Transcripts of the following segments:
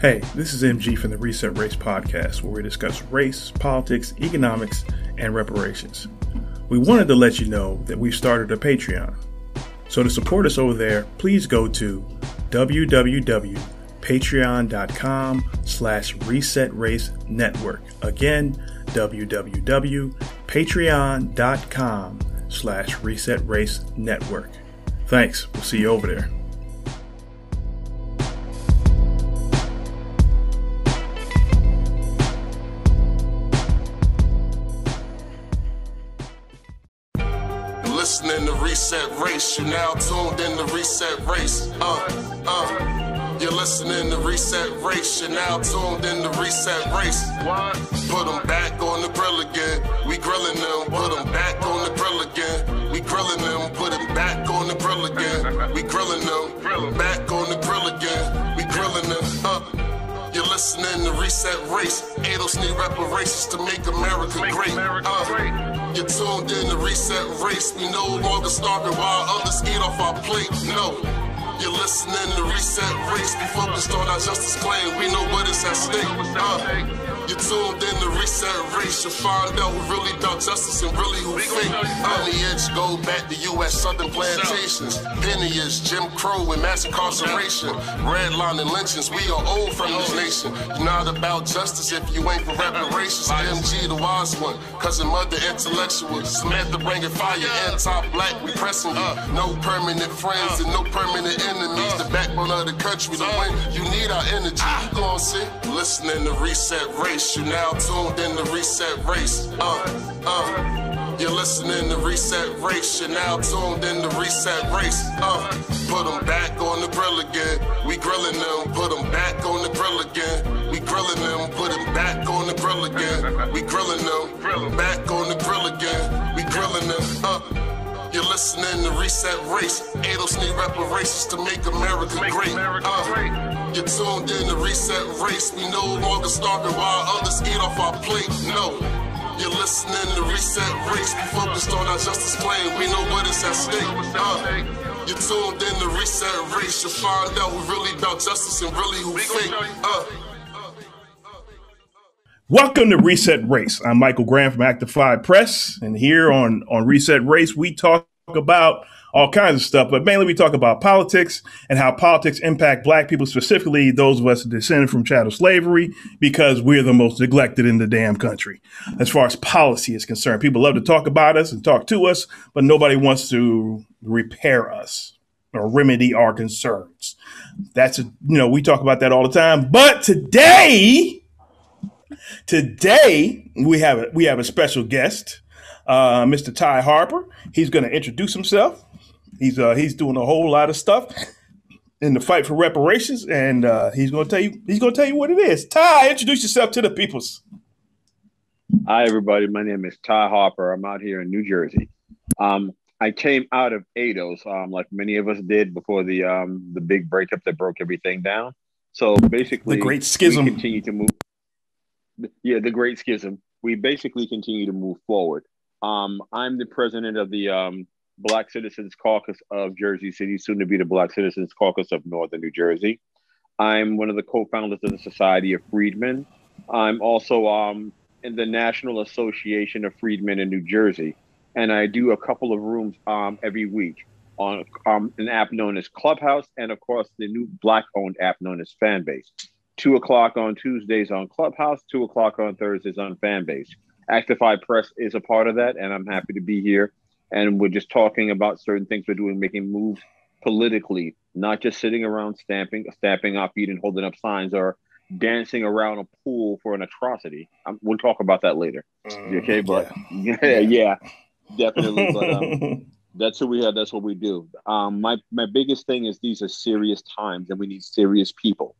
Hey, this is MG from the Reset Race podcast, where we discuss race, politics, economics, and reparations. We wanted to let you know that we've started a Patreon. So to support us over there, please go to www.patreon.com slash resetracenetwork. Again, www.patreon.com slash resetracenetwork. Thanks. We'll see you over there. Reset Race. You now tuned in to Reset Race. Uh, uh. You're listening to Reset Race. You're now tuned in to Reset Race. Put them back on the grill again. We grilling them. Put them back on the grill Reset Race. ADOS need reparations to make America great. Uh, you're tuned in to Reset Race. We no longer starving while others eat off our plate. No. You're listening to Reset Race. Before we focused on our justice claim. We know what is at stake. Uh, you're tuned in to Reset Race. You'll find out who really about justice and really who fake. On the edge, go back to U.S. Southern plantations. Penniers, Jim Crow, and mass incarceration. redlining lynchings. We are old from this nation. You're not about justice if you ain't for reparations. MG, the wise one. Cousin Mother, intellectual. Samantha, bringing fire. Anti-black, we pressing you. No permanent friends and no permanent enemies. The backbone of the country. The win, you need our energy. You gon' see. Listening to Reset Race. You now tuned in to Reset Race. Uh, uh. You're listening to Reset Race. You're now tuned in to Reset Race. Uh, put them back on the grill again. We grilling them. Put them back on the grill again. We grilling them. Put them back on the grill again. We grilling them. Back on the grill again. We grilling them. Uh. You're listening to Reset Race. ADOS need reparations to make America great. Uh, you're tuned in to Reset Race. We no longer starving while others eat off our plate. No. You're listening to Reset Race. We focused on our justice claim. We know what is at stake. Uh, you're tuned in to Reset Race. You'll find out who really about justice and really who fake. Uh, Welcome to Reset Race. I'm Michael Graham from Actify Press, and here on on Reset Race, we talk about all kinds of stuff, but mainly we talk about politics and how politics impact Black people, specifically those of us descended from chattel slavery, because we're the most neglected in the damn country as far as policy is concerned. People love to talk about us and talk to us, but nobody wants to repair us or remedy our concerns. That's a, you know we talk about that all the time, but today Today we have a, we have a special guest, uh, Mr. Ty Harper. He's going to introduce himself. He's uh, he's doing a whole lot of stuff in the fight for reparations, and uh, he's going to tell you he's going to tell you what it is. Ty, introduce yourself to the peoples. Hi, everybody. My name is Ty Harper. I'm out here in New Jersey. Um, I came out of ADOS, um, like many of us did before the um, the big breakup that broke everything down. So basically, the great schism. We continue to move yeah, the Great Schism. We basically continue to move forward. Um, I'm the president of the um, Black Citizens Caucus of Jersey City, soon to be the Black Citizens Caucus of Northern New Jersey. I'm one of the co-founders of the Society of Freedmen. I'm also um, in the National Association of Freedmen in New Jersey, and I do a couple of rooms um, every week on um, an app known as Clubhouse, and of course the new Black-owned app known as Fanbase two o'clock on Tuesdays on Clubhouse, two o'clock on Thursdays on Fanbase. Actify Press is a part of that, and I'm happy to be here. And we're just talking about certain things we're doing, making moves politically, not just sitting around stamping, stamping our feet and holding up signs or dancing around a pool for an atrocity. Um, we'll talk about that later. Mm, okay, but yeah, yeah, definitely. But um, that's who we have. That's what we do. Um, my my biggest thing is these are serious times, and we need serious people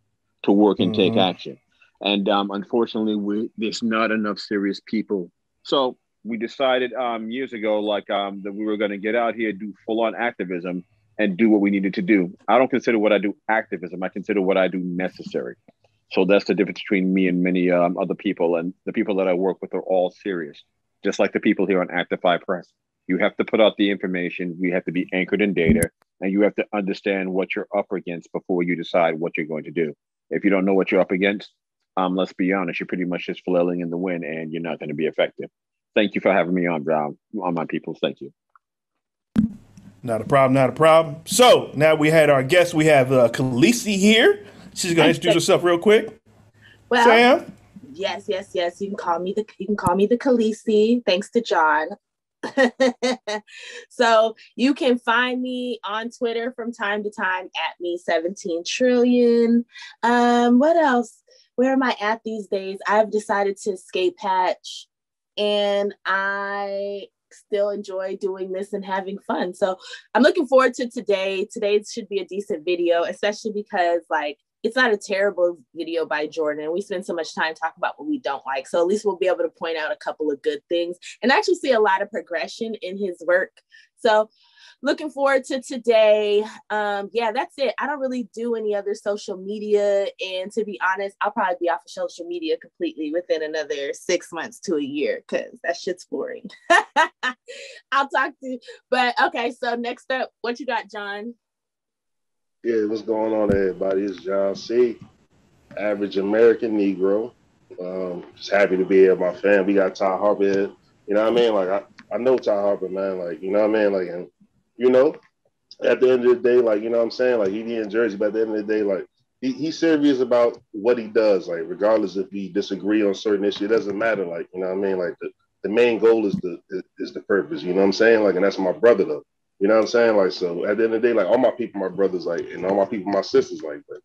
to work and mm-hmm. take action. And um, unfortunately, we, there's not enough serious people. So we decided um, years ago, like um, that we were going to get out here, do full on activism, and do what we needed to do. I don't consider what I do activism. I consider what I do necessary. So that's the difference between me and many um, other people. And the people that I work with are all serious, just like the people here on Actify Press. You have to put out the information. We have to be anchored in data, and you have to understand what you're up against before you decide what you're going to do if you don't know what you're up against, um, let's be honest, you're pretty much just flailing in the wind and you're not going to be effective. Thank you for having me on, Brown, on my people. Thank you. Not a problem, not a problem. So now we had our guest. We have uh, Khaleesi here. She's going to introduce herself real quick. Well, Sam? yes, yes, yes. You can call me the you can call me the Khaleesi. Thanks to John. so you can find me on Twitter from time to time at me 17 trillion. Um, what else? Where am I at these days? I've decided to escape patch and I still enjoy doing this and having fun. So I'm looking forward to today. Today should be a decent video, especially because like it's not a terrible video by Jordan. We spend so much time talking about what we don't like. So at least we'll be able to point out a couple of good things and actually see a lot of progression in his work. So looking forward to today. Um, yeah, that's it. I don't really do any other social media. And to be honest, I'll probably be off of social media completely within another six months to a year because that shit's boring. I'll talk to you. But okay, so next up, what you got, John? Yeah, what's going on, everybody? It's John C., average American Negro. Um, just happy to be here my fam. We got Ty Harper here. You know what I mean? Like, I, I know Ty Harper, man. Like, you know what I mean? Like, and, you know, at the end of the day, like, you know what I'm saying? Like, he be in Jersey, but at the end of the day, like, he, he's serious about what he does, like, regardless if we disagree on certain issues, it doesn't matter. Like, you know what I mean? Like, the, the main goal is the is the purpose, you know what I'm saying? Like, and that's my brother, though. You know what I'm saying? Like, so at the end of the day, like all my people, my brothers, like, and all my people, my sisters, like, but,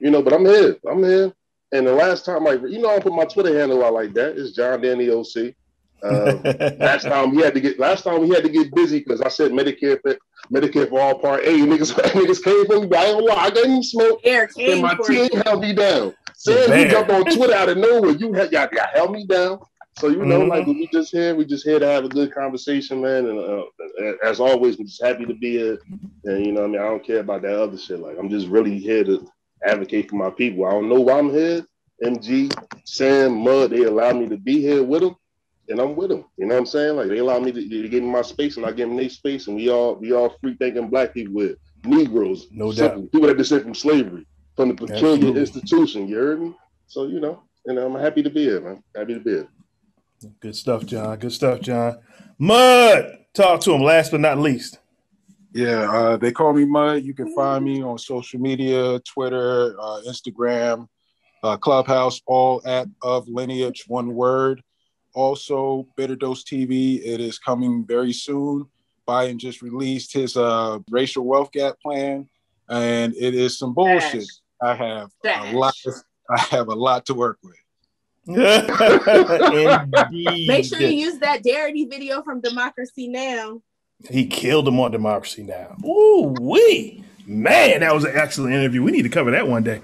you know, but I'm here. I'm here. And the last time, like, you know, I put my Twitter handle out like that. It's John Danny OC. Uh, last time he had to get, last time we had to get busy because I said Medicare, for, Medicare for all part A. Niggas, niggas came from me. I don't lie. I didn't smoke. Air And my team held me down. Sam, you Man. jump on Twitter out of nowhere. You had, y'all, y'all held me down. So you know, Mhm. like we just here, we just here to have a good conversation, man. And uh, as always, we're just happy to be here. And you know, I mean, I don't care about that other shit. Like I'm just really here to advocate for my people. I don't know why I'm here. MG, Sam, Mud, they allow me to be here with them, and I'm with them. You know what I'm saying? Like they allow me to, to give me my space, and I give them their space, and we all we all free thinking black people with Negroes, No simple, people that descend from slavery, from the peculiar Absolutely. institution. You heard me? So you know, and I'm happy to be here, man. Happy to be here. Good stuff, John. Good stuff, John. Mud, talk to him. Last but not least. Yeah, uh, they call me Mud. You can find me on social media, Twitter, uh, Instagram, uh, Clubhouse, all at of lineage, one word. Also, Bitter Dose TV. It is coming very soon. Biden just released his uh, racial wealth gap plan, and it is some bullshit. I have Trash. a lot. I have a lot to work with. Indeed. Make sure you use that Darity video from Democracy Now. He killed him on democracy now. Ooh, wee. Man, that was an excellent interview. We need to cover that one day.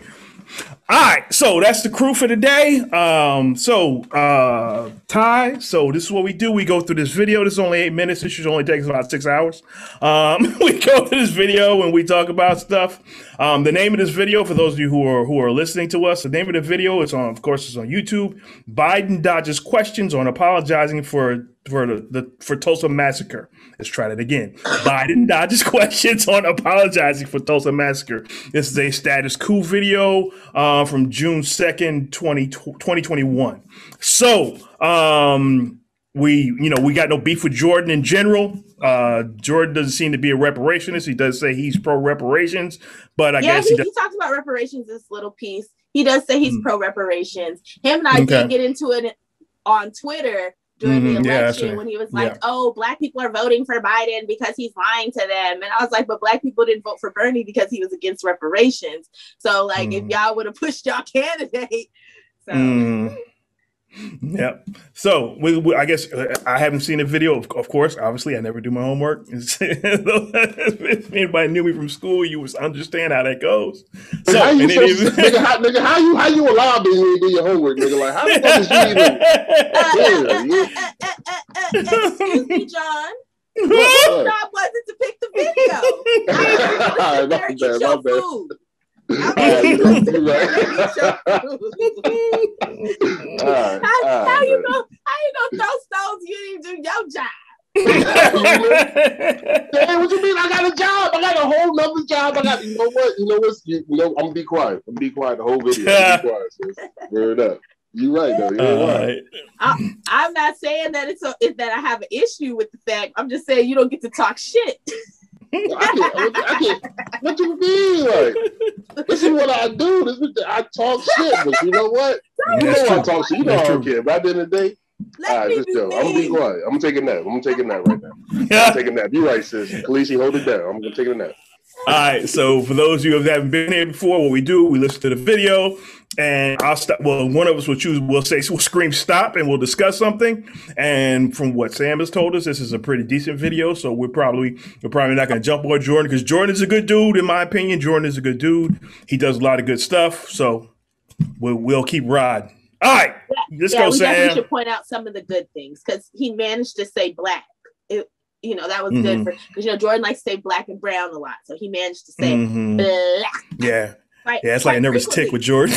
All right, so that's the crew for today. Um, so uh Ty, so this is what we do. We go through this video. This is only eight minutes. This should only take us about six hours. Um, we go through this video and we talk about stuff. Um, the name of this video, for those of you who are who are listening to us, the name of the video is on, of course, it's on YouTube. Biden dodges questions on apologizing for for the, the for Tulsa massacre. Let's try that again. Biden dodges questions on apologizing for Tulsa massacre. This is a Status Coup video uh, from June 2nd, 20, 2021. So, um, we, you know, we got no beef with Jordan in general. Uh, Jordan doesn't seem to be a reparationist. He does say he's pro reparations, but I yeah, guess he, he he talks about reparations this little piece. He does say he's Hmm. pro reparations. Him and I Okay. did get into it on Twitter during Mhm, the yeah, election right. when he was like, Yeah. "Oh, black people are voting for Biden because he's lying to them," and I was like, "But black people didn't vote for Bernie because he was against reparations." So, like, if Mhm. y'all would have pushed y'all candidate, so Mm. Yep. So we, we, I guess uh, I haven't seen a video. Of, of course, obviously, I never do my homework. if anybody knew me from school, you would understand how that goes. So, how you so, it is- nigga, how, nigga, how you how you allowed me to do your homework, nigga? Like how the fuck is you even? Yeah, excuse me, John. What? Your job wasn't to pick the video. I was just my there bad, eat your bad. food. All right, you right, How, right. All right, all how right, you man. gonna how you gonna throw stones? You didn't do your job. Hey, what you mean? I got a job. I got a whole nother job. I got. You know what? You know what? You, know, I'm gonna be quiet. I'm gonna be quiet the whole video. I'm be quiet. Sis. Word up. You right though. You're uh, right. I, I'm not saying that it's a, that I have an issue with the fact. I'm just saying you don't get to talk shit. I can't, I can't, what you mean? Like, this is what I do. This is I talk shit, but you know what? You know I talk shit. You know I don't care. But at the end of the day, let all right, just chill. I'm gonna be quiet. I'm gonna take a nap. I'm gonna take a nap right now. I'm taking a nap. You right, sis. Khaleesi, hold it down. I'm gonna take a nap. All right. So for those of you who haven't been here before, what we do, we listen to the video, and I'll stop. Well, one of us will choose. We'll say we'll scream stop, and we'll discuss something. And from what Sam has told us, this is a pretty decent video. So we're probably we're probably not going to jump on Jordan because Jordan is a good dude, in my opinion. Jordan is a good dude. He does a lot of good stuff. So we'll we'll keep riding. All right, let's yeah, go, we Sam. Definitely should point out some of the good things because he managed to say black. You know, that was mm-hmm. good for because you know Jordan likes to say black and brown a lot, so he managed to say mm-hmm. black. Yeah, right. Yeah, it's like a nervous frequently. tick with Jordan.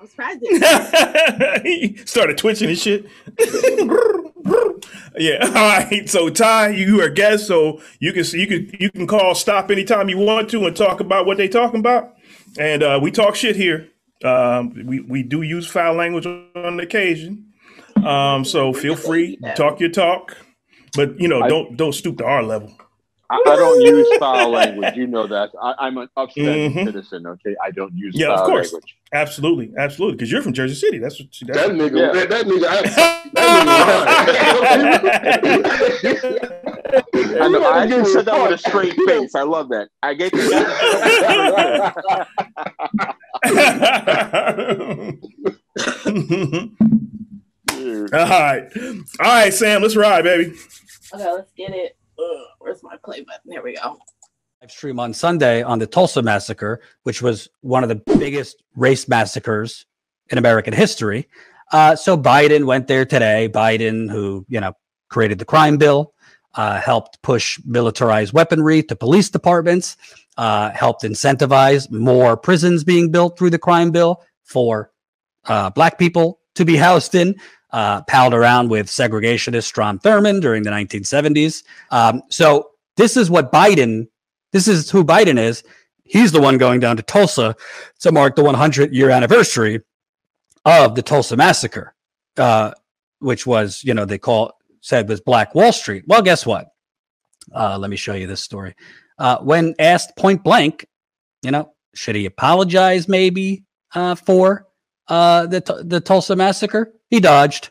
I'm surprised he started twitching and shit. yeah. All right. So Ty, you are guest, so you can you can you can call stop anytime you want to and talk about what they talking about. And uh, we talk shit here. Um, we we do use foul language on occasion. Um, so feel free, talk your talk, but you know, don't don't stoop to our level. I, I don't use foul language. You know that. I, am an upstanding mm-hmm. citizen. Okay, I don't use yeah, of course, language. absolutely, absolutely, because you're from Jersey City. That's what that's that nigga. Yeah. That, that nigga. I, know, I actually said that with a straight face. I love that. I get All right. All right, Sam, let's ride, baby. Okay, let's get it. Ugh, where's my play button? There we go. Live stream on Sunday on the Tulsa massacre, which was one of the biggest race massacres in American history. Uh, so Biden went there today. Biden, who you know created the crime bill, uh, helped push militarized weaponry to police departments, uh, helped incentivize more prisons being built through the crime bill for uh, black people to be housed in uh, palled around with segregationist Strom Thurmond during the 1970s. Um, so this is what Biden, this is who Biden is. He's the one going down to Tulsa to mark the 100 year anniversary of the Tulsa massacre, uh, which was, you know, they call said was Black Wall Street. Well, guess what? Uh, let me show you this story. Uh, when asked point blank, you know, should he apologize maybe uh, for uh, the the Tulsa massacre? He dodged.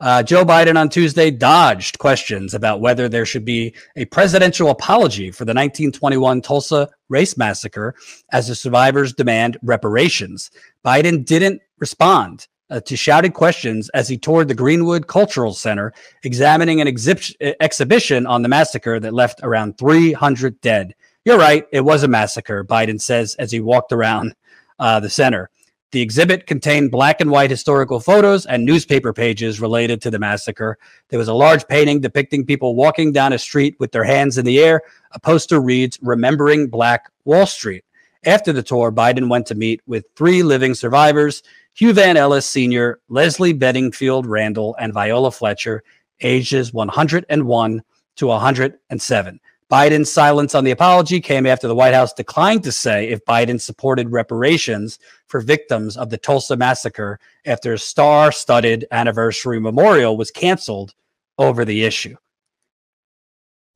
Uh, Joe Biden on Tuesday dodged questions about whether there should be a presidential apology for the 1921 Tulsa race massacre as the survivors demand reparations. Biden didn't respond uh, to shouted questions as he toured the Greenwood Cultural Center, examining an exhib- exhibition on the massacre that left around 300 dead. You're right, it was a massacre, Biden says as he walked around uh, the center. The exhibit contained black and white historical photos and newspaper pages related to the massacre. There was a large painting depicting people walking down a street with their hands in the air. A poster reads, Remembering Black Wall Street. After the tour, Biden went to meet with three living survivors Hugh Van Ellis Sr., Leslie Benningfield Randle, and Viola Fletcher, ages 101 to 107. Biden's silence on the apology came after the White House declined to say if Biden supported reparations for victims of the Tulsa massacre after a star studded anniversary memorial was canceled over the issue.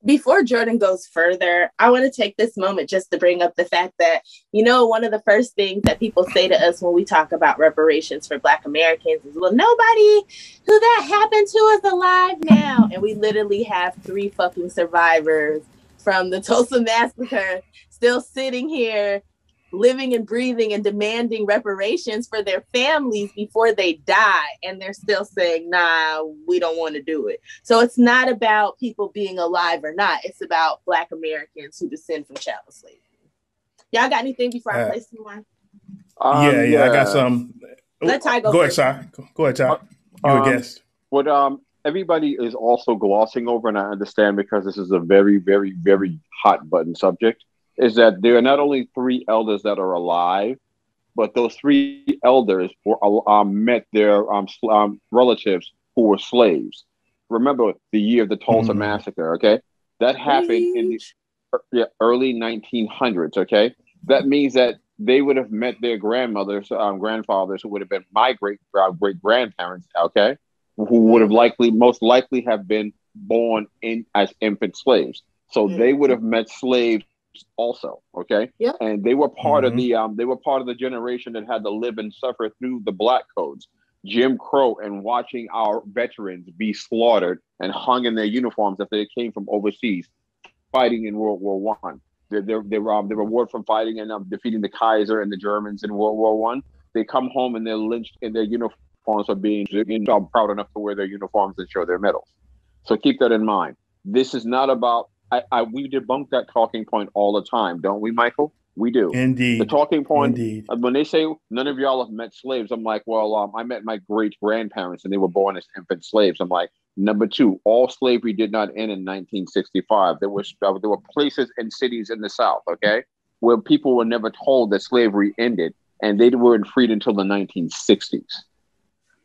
Before Jordan goes further, I want to take this moment just to bring up the fact that, you know, one of the first things that people say to us when we talk about reparations for Black Americans is, well, nobody who that happened to is alive now. And we literally have three fucking survivors from the Tulsa massacre still sitting here living and breathing and demanding reparations for their families before they die and they're still saying nah we don't want to do it so it's not about people being alive or not it's about black americans who descend from chattel slavery y'all got anything before i uh, play some more um, yeah, yeah, yeah, I got some. Let Ty go. Go ahead, Ty. Go ahead, Ty. You um, a guest. What um everybody is also glossing over, and I understand because this is a very, very, very hot button subject, is that there are not only three elders that are alive, but those three elders were, um, met their um, um, relatives who were slaves. Remember the year of the Tulsa mm-hmm. massacre, okay? That happened in the yeah, early 1900s. Okay, that means that they would have met their grandmothers, um, grandfathers, who would have been my great uh, great grandparents. Okay, who would have likely, most likely, have been born in as infant slaves. So Mm. they would have met slaves also. Okay, Yeah. and they were part of Mhm. the um, they were part of the generation that had to live and suffer through the black codes. Jim Crow and watching our veterans be slaughtered and hung in their uniforms if they came from overseas, fighting in World War One. Their their their, um, their reward from fighting and um, defeating the Kaiser and the Germans in World War One. They come home and they're lynched in their uniforms for being proud enough to wear their uniforms and show their medals. So keep that in mind. This is not about. I, I we debunk that talking point all the time, don't we, Michael? We do. Indeed. The talking point Indeed. uh, when they say none of y'all have met slaves, I'm like, well, um, I met my great grandparents and they were born as infant slaves. I'm like, number two, all slavery did not end in 1965. There was uh, there were places and cities in the South, okay, where people were never told that slavery ended, and they weren't freed until the 1960s.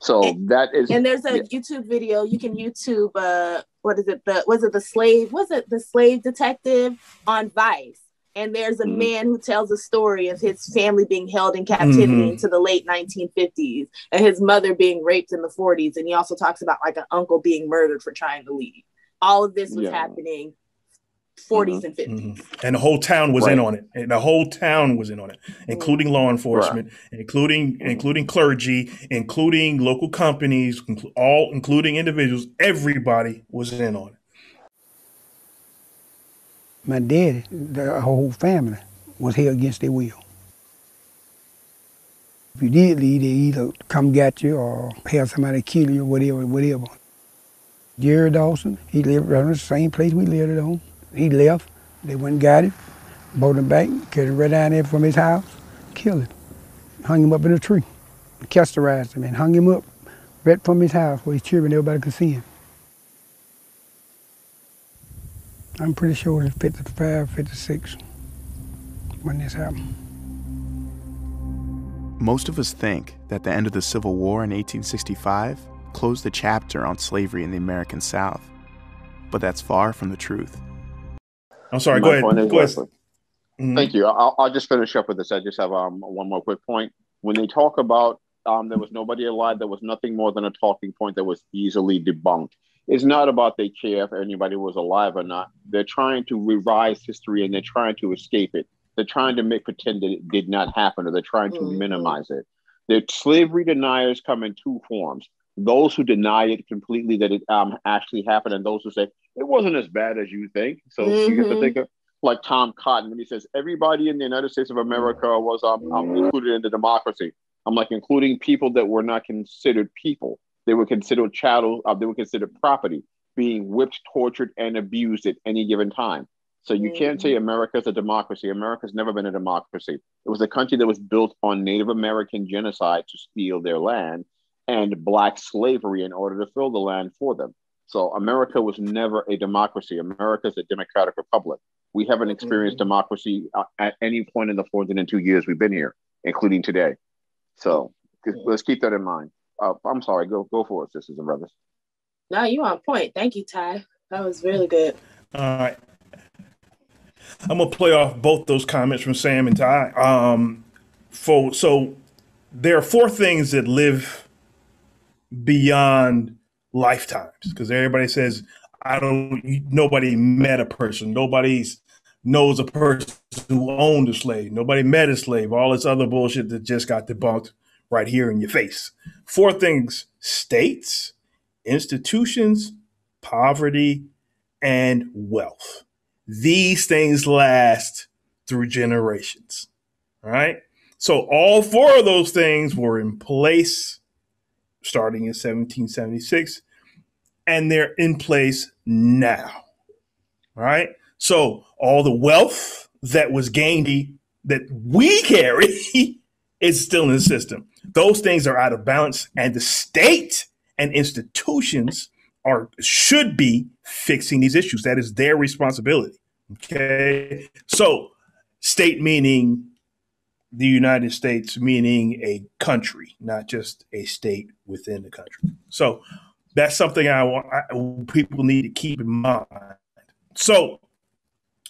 So that is And there's a Yeah. YouTube video. You can YouTube uh what is it? The was it the slave? Was it the slave detective on Vice? And there's a Mhm. man who tells a story of his family being held in captivity Mhm. into the late 1950s and his mother being raped in the 40s. And he also talks about like an uncle being murdered for trying to leave. All of this was Yeah. happening 40s and 50s. Mhm. And the whole town was in on it. And the whole town was in on it, including law enforcement, including including clergy, including local companies, inclu- all including individuals. Everybody was in on it. My daddy, the whole family, was held against their will. If you did leave, they either come get you or have somebody kill you, whatever, whatever. Jerry Dawson, he lived around the same place we lived at on. He left, they went and got him, brought him back, carried him right down there from his house, killed him, hung him up in a tree, castorized him and hung him up right from his house where his children, everybody could see him. I'm pretty sure it's 55, 56 when this happened. Most of us think that the end of the Civil War in 1865 closed the chapter on slavery in the American South. But that's far from the truth. I'm sorry. My Go ahead. point is Go ahead. Wesley. Mhm. Thank you. I'll, I'll just finish up with this. I just have um, one more quick point. When they talk about um, there was nobody alive, there was nothing more than a talking point that was easily debunked. It's not about they care if anybody was alive or not. They're trying to revise history and they're trying to escape it. They're trying to make pretend that it did not happen or they're trying to Mhm. minimize it. The slavery deniers come in two forms. Those who deny it completely that it um, actually happened, and those who say it wasn't as bad as you think. So you get to Mhm. think of like Tom Cotton when he says everybody in the United States of America was um, um, included in the democracy. I'm like including people that were not considered people. They were considered chattel. Uh, they were considered property, being whipped, tortured, and abused at any given time. So you can't say America's a democracy. America's never been a democracy. It was a country that was built on Native American genocide to steal their land and black slavery in order to fill the land for them. So America was never a democracy. America is a democratic republic. We haven't experienced democracy uh, at any point in the 402 years we've been here, including today. So let's keep that in mind. Uh, I'm sorry. Go go for it, sisters and brothers. No, you on point. Thank you, Ty. That was really good. All right. I'm gonna play off both those comments from Sam and Ty. Um, for so there are four things that live beyond lifetimes because everybody says I don't. Nobody met a person. Nobody's knows a person who owned a slave. Nobody met a slave. All this other bullshit that just got debunked right here in your face. Four things: states, institutions, poverty, and wealth. These things last through generations. All right. So all four of those things were in place starting in 1776, and they're in place now. All right. So all the wealth that was gained that we carry is still in the system. Those things are out of balance, and the state and institutions are should be fixing these issues. That is their responsibility. Okay. So state meaning the United States, meaning a country, not just a state within the country. So that's something I want I, people need to keep in mind. So,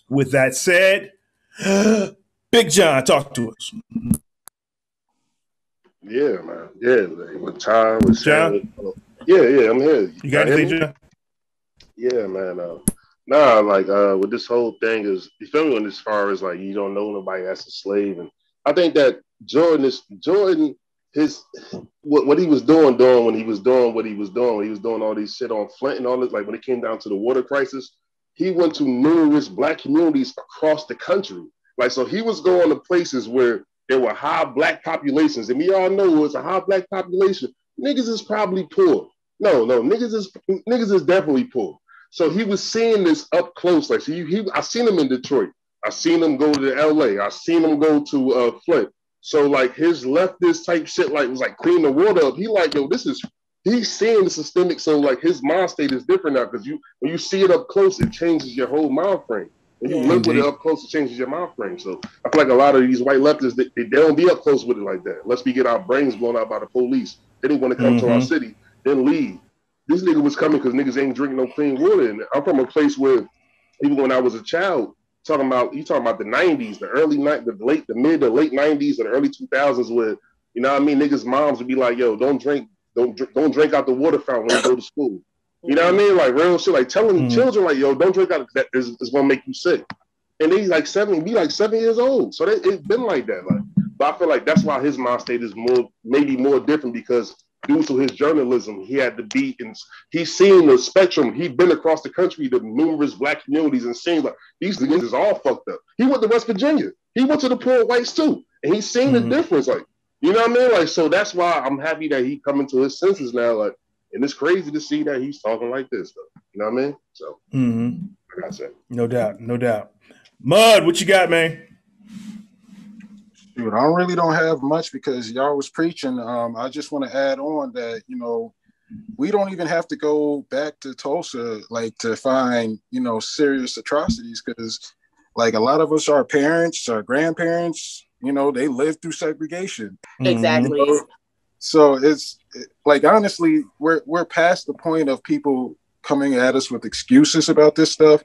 with that said, Big John, talk to us. Yeah, man. Yeah, like, with time, with John? Yeah, yeah, I'm here. You got Y'all hear anything. John? Yeah, man. Uh, nah, like uh, with this whole thing is you feel me on as far as like you don't know nobody as a slave, and I think that Jordan is Jordan his what, what he was doing doing when he was doing what he was doing when he was doing all these shit on Flint and all this like when it came down to the water crisis, he went to numerous black communities across the country. Like so, he was going to places where there were high black populations, and we all know it's a high black population. Niggas is probably poor. No, no, niggas is niggas is definitely poor. So he was seeing this up close. Like so, he, he I seen him in Detroit. I seen him go to L.A. I seen him go to uh, Flint. So like his leftist type shit, like was like clean the water up. He like yo, this is he's seeing the systemic. So like his mind state is different now because you when you see it up close, it changes your whole mind frame. When you Yeah. live with it up close, it changes your mind frame. So I feel like a lot of these white leftists, they, they don't be up close with it like that. Unless we get our brains blown out by the police. They didn't want to come to our Mhm. city, then leave. This nigga was coming because niggas ain't drinking no clean water. And I'm from a place where even when I was a child, talking about you talking about the '90s, the early night, the late, the mid the late '90s, and the early 2000s, where you know what I mean, niggas' moms would be like, "Yo, don't drink, don't dr- don't drink out the water fountain when you go to school." You know what I mean? Like real shit, like telling Mhm. children, like, "Yo, don't drink out that is, is gonna make you sick." And they like seven, be like seven years old, so they, it's been like that. Like, but I feel like that's why his mind state is more, maybe more different because due to his journalism, he had to be in. He's seen the spectrum. He'd been across the country to numerous black communities and seen like these niggas is all fucked up. He went to West Virginia. He went to the poor whites too, and he's seen Mhm. the difference. Like, you know what I mean? Like, so that's why I'm happy that he coming to his senses now. Like, and it's crazy to see that he's talking like this. Though. You know what I mean? So, mm-hmm. like I said. No doubt, no doubt. Mud, what you got, man? Dude, I really don't have much because y'all was preaching. Um, I just want to add on that you know we don't even have to go back to Tulsa like to find you know serious atrocities because like a lot of us, our parents, our grandparents, you know, they lived through segregation. Exactly. So it's like honestly, we're we're past the point of people coming at us with excuses about this stuff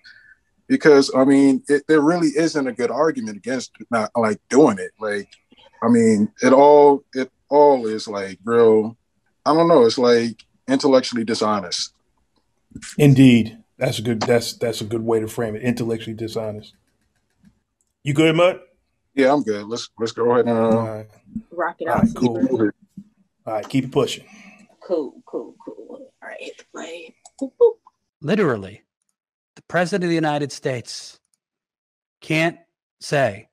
because I mean, it, there really isn't a good argument against not like doing it. Like, I mean, it all it all is like real. I don't know. It's like intellectually dishonest. Indeed, that's a good. That's that's a good way to frame it. Intellectually dishonest. You good, Mud? Yeah, I'm good. Let's let's go ahead and. Uh, right, Rock it out. right, cool. All right, keep it pushing. Cool, cool, cool. All right, hit the play. Boop, boop. literally, the president of the United States can't say,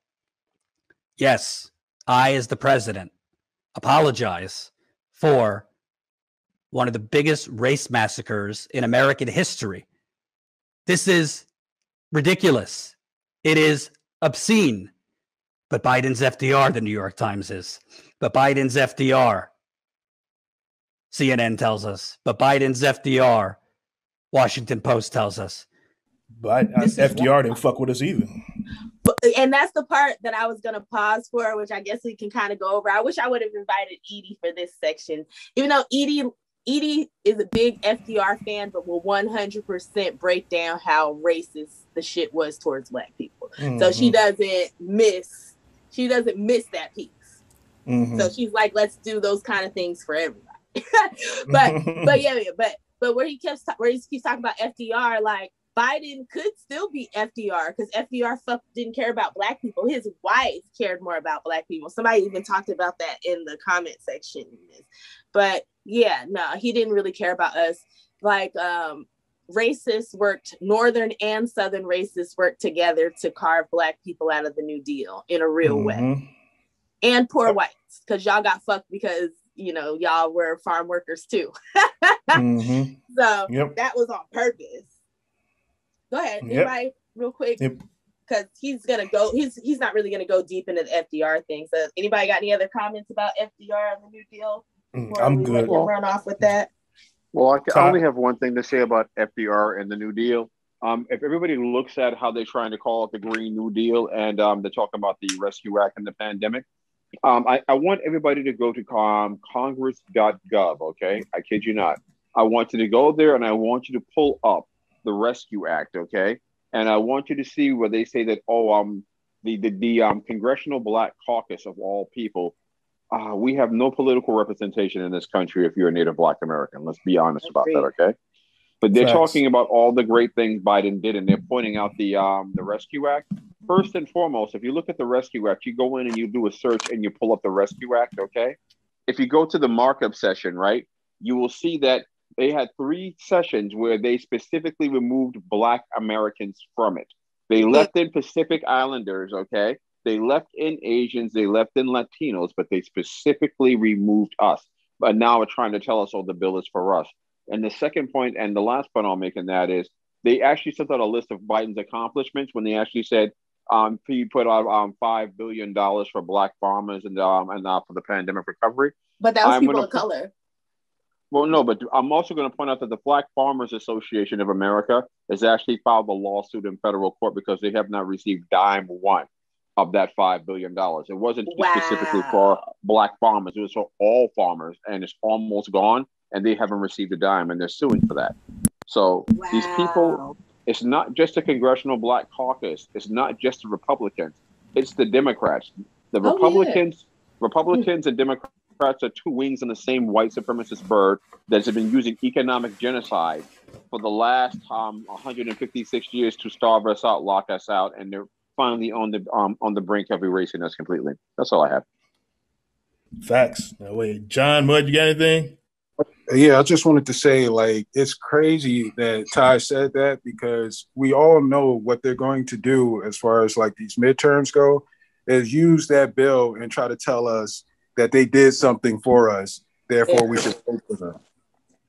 yes, I, as the president, apologize for one of the biggest race massacres in American history. This is ridiculous. It is obscene. But Biden's FDR, the New York Times is. But Biden's FDR, CNN tells us. But Biden's FDR, Washington Post tells us. But This is FDR didn't fuck with us either. But, and that's the part that I was gonna pause for, which I guess we can kind of go over. I wish I would have invited Edie for this section, even though Edie Edie is a big FDR fan, but will 100% break down how racist the shit was towards black people. So she Mhm, doesn't miss, she doesn't miss that piece. mhm. So she's like, let's do those kind of things for everybody. but but yeah, yeah, but but where he keeps where he keeps talking about FDR, like Biden could still be FDR because FDR fuck didn't care about black people. His wife cared more about black people. Somebody even talked about that in the comment section. But yeah, no, he didn't really care about us. Like um racists worked northern and southern racists worked together to carve black people out of the new deal in a real way Mhm. and poor whites because y'all got fucked because you know y'all were farm workers too Mhm. so Yep. that was on purpose go ahead Yep. anybody real quick Yep. because he's gonna go he's he's not really gonna go deep into the fdr thing so anybody got any other comments about fdr and the new deal Mm, I'm we let good. him run off with that Well, I, I only have one thing to say about FDR and the New Deal. Um, if everybody looks at how they're trying to call it the Green New Deal and um, they're talking about the Rescue Act and the pandemic, um, I, I want everybody to go to um, congress.gov, okay? I kid you not. I want you to go there and I want you to pull up the Rescue Act, okay? And I want you to see where they say that, oh, um, the the, the um, Congressional Black Caucus of all people, uh, we have no political representation in this country if you're a Native Black American. Let's be honest about that, okay? But they're Facts. talking about all the great things Biden did, and they're pointing out the um, the Rescue Act. First and foremost, if you look at the Rescue Act, you go in and you do a search and you pull up the Rescue Act, okay? If you go to the markup session, right, you will see that they had three sessions where they specifically removed Black Americans from it. They left in Pacific Islanders, okay? They left in Asians, they left in Latinos, but they specifically removed us. But now we're trying to tell us, oh, the bill is for us. And the second point, and the last point I'll make in that is they actually sent out a list of Biden's accomplishments when they actually said um, he put out um, five billion dollars for Black farmers and um, and uh, for the pandemic recovery. But that was I'm people gonna of color. Well, no, but I'm also going to point out that the Black Farmers Association of America has actually filed a lawsuit in federal court because they have not received dime one of that five billion dollars. It wasn't specifically for Black farmers; it was for all farmers, and it's almost gone, and they haven't received a dime, and they're suing for that. So these people, it's not just the Congressional Black Caucus, it's not just the Republicans, it's the Democrats. The Oh, yeah. Republicans, Republicans and Democrats are two wings in the same white supremacist bird that has been using economic genocide for the last um, 156 years to starve us out, lock us out, and they're finally on the um, on the brink of erasing us completely. That's all I have. Facts. Now, wait, John Mud, you got anything? Yeah, I just wanted to say, like, it's crazy that Ty said that because we all know what they're going to do as far as like these midterms go, is use that bill and try to tell us that they did something for us. Therefore, we should vote for them.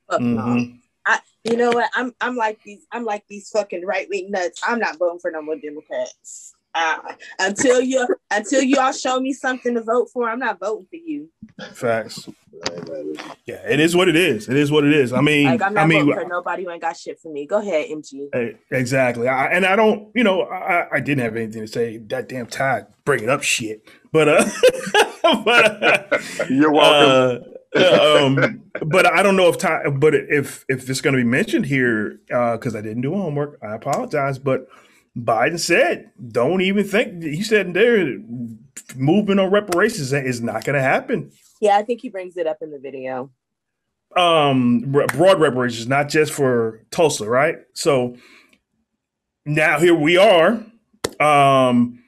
Fuck no. Mhm. I, you know what? I'm I'm like these I'm like these fucking right wing nuts. I'm not voting for no more Democrats. Uh, until you until y'all show me something to vote for, I'm not voting for you. Facts. Yeah, it is what it is. It is what it is. I mean, Like I'm not I mean, voting for nobody who ain't got shit for me. Go ahead, MG. Exactly. I, and I don't, you know, I, I didn't have anything to say. That damn Todd bringing up shit. But, uh, but, uh, You're welcome. uh, um, but I don't know if Ty, but if, if it's going to be mentioned here, uh, cause I didn't do homework, I apologize. But Biden said, don't even think, he said there, movement on reparations is not going to happen. Yeah, I think he brings it up in the video. um broad reparations, not just for Tulsa, right? So now here we are. Um,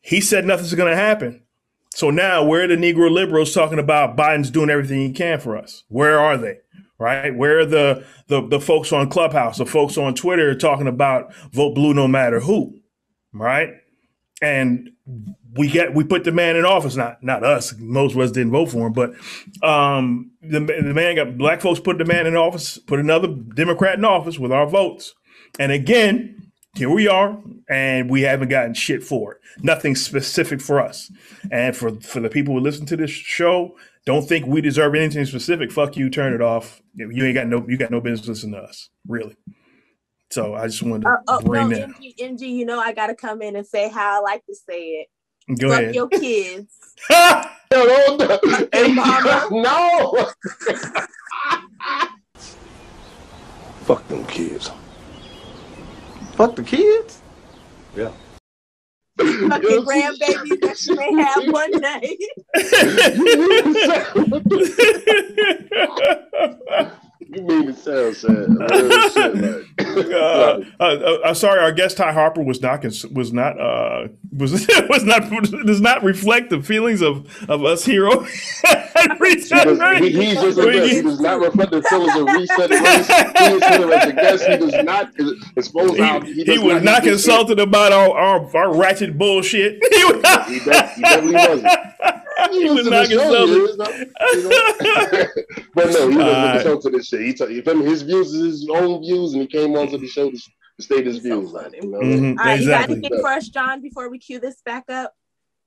he said nothing's going to happen. So now where are the Negro liberals talking about Biden's doing everything he can for us? Where are they? Right? Where the the the folks on Clubhouse, the folks on Twitter talking about vote blue no matter who? Right? And we get we put the man in office, not not us. Most of us didn't vote for him, but um, the, the man got black folks put the man in office, put another Democrat in office with our votes, and again, here we are, and we haven't gotten shit for it. Nothing specific for us, and for for the people who listen to this show, don't think we deserve anything specific. Fuck you, turn it off. You ain't got no you got no business listening to us, really. So I just wanted to Uh, oh, bring no, that. MG, MG, you know I gotta come in and say how I like to say it. Go Fuck ahead. your kids. No, don't Hey, mama. no. Fuck them kids. Fuck the kids? Yeah. Fucking grandbabies that she may have one day. you mean to sound sad. Uh, uh, uh, sorry, our guest Ty Harper was not was not uh, was was not does not reflect the feelings of of us hero. He does, he, he's just a guest. He does not reflect the feelings of reset race. He is here as a guest. He does not expose he, he, was not does- consulted about our, our, our ratchet bullshit. He was not. He, he definitely wasn't. He was listen to not the show, he is, you know. but no, he All wasn't right. to this shit. He took you feel me? His views is his own views, and he came onto the show to, to state his views. Like, you know? Mhm, All right, exactly. you got anything for us, John, before we cue this back up?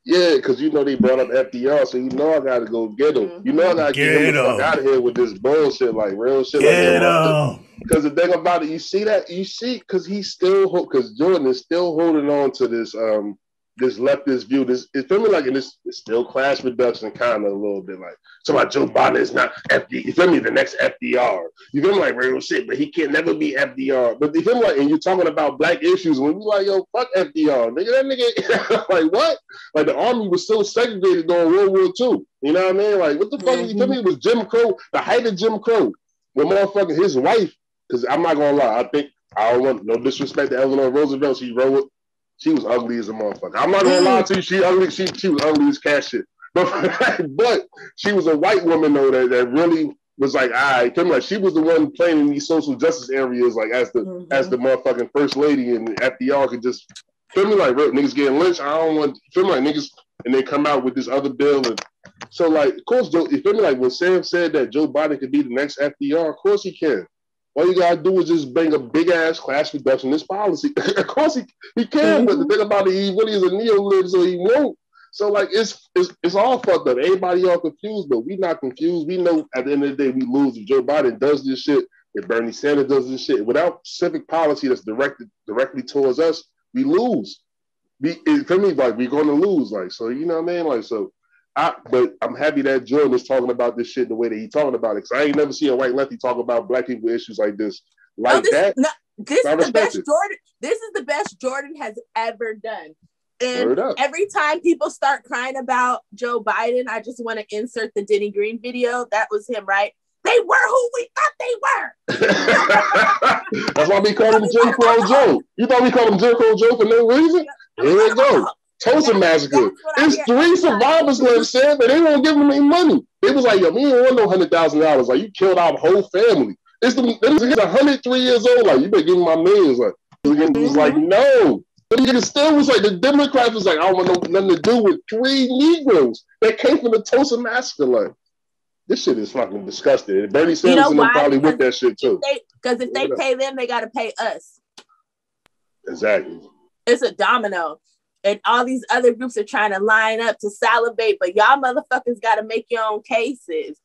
Yeah, because you know they brought up FDR, so you know I gotta go get him. You know I gotta get, Get him him. out of here with this bullshit, like real shit. Get like him. Because the thing about it, you see that you see, because he's still because Jordan is still holding on to this um this leftist view. This it feel me like this it's still class reduction kind of a little bit like so like Joe Biden is not FD. You feel me? The next FDR. You feel me like real shit, but he can't never be FDR. But you feel me like and you're talking about black issues when you like yo fuck FDR, nigga. That nigga like what? Like the army was still segregated during World War II. You know what I mean? Like what the fuck? You feel me? It was Jim Crow, the height of Jim Crow. When motherfucking his wife, because I'm not gonna lie, I think I don't want no disrespect to Eleanor Roosevelt. She wrote she was ugly as a motherfucker. I'm not gonna lie to you. She ugly. She she was ugly as cat shit. But but she was a white woman though that, that really was like, I right, like she was the one playing in these social justice areas, like as the mm-hmm. as the motherfucking first lady, and FDR could just feel me like niggas getting lynched. I don't want feel me like niggas, and they come out with this other bill, and so like, of course, Joe, you feel me like when Sam said that Joe Biden could be the next FDR, of course he can. All you gotta do is just bring a big ass class reductionist policy. of course he, he can, mm-hmm. but the thing about it, he really is a neo so he won't. So like it's it's it's all fucked up. Everybody all confused, but we not confused. We know at the end of the day we lose if Joe Biden does this shit, if Bernie Sanders does this shit, without civic policy that's directed directly towards us, we lose. We for me, like we're gonna lose. Like so, you know what I mean? Like so I, but I'm happy that Jordan is talking about this shit the way that he's talking about it. Cause I ain't never seen a white lefty talk about black people issues like this, like no, this, that. No, this is the best it. Jordan. This is the best Jordan has ever done. And every time people start crying about Joe Biden, I just want to insert the Denny Green video. That was him, right? They were who we thought they were. That's why we call him Jim Crow Joe. You thought we called him Jim Crow Joe for no reason? Here we go. Tulsa massacre. There's three survivors left, said, but they won't give them any money. It was like, yo, me ain't want no hundred thousand dollars. Like you killed our whole family. It's the it's 103 years old. Like you better give me my millions. Like it was like, mm-hmm. no. But it still was like the Democrats was like, I don't want no, nothing to do with three Negroes that came from the Tulsa massacre. Like this shit is fucking disgusting. Bernie Sanders you know probably with that shit too. Because if they, if they pay them, they got to pay us. Exactly. It's a domino and all these other groups are trying to line up to salivate, but y'all motherfuckers got to make your own cases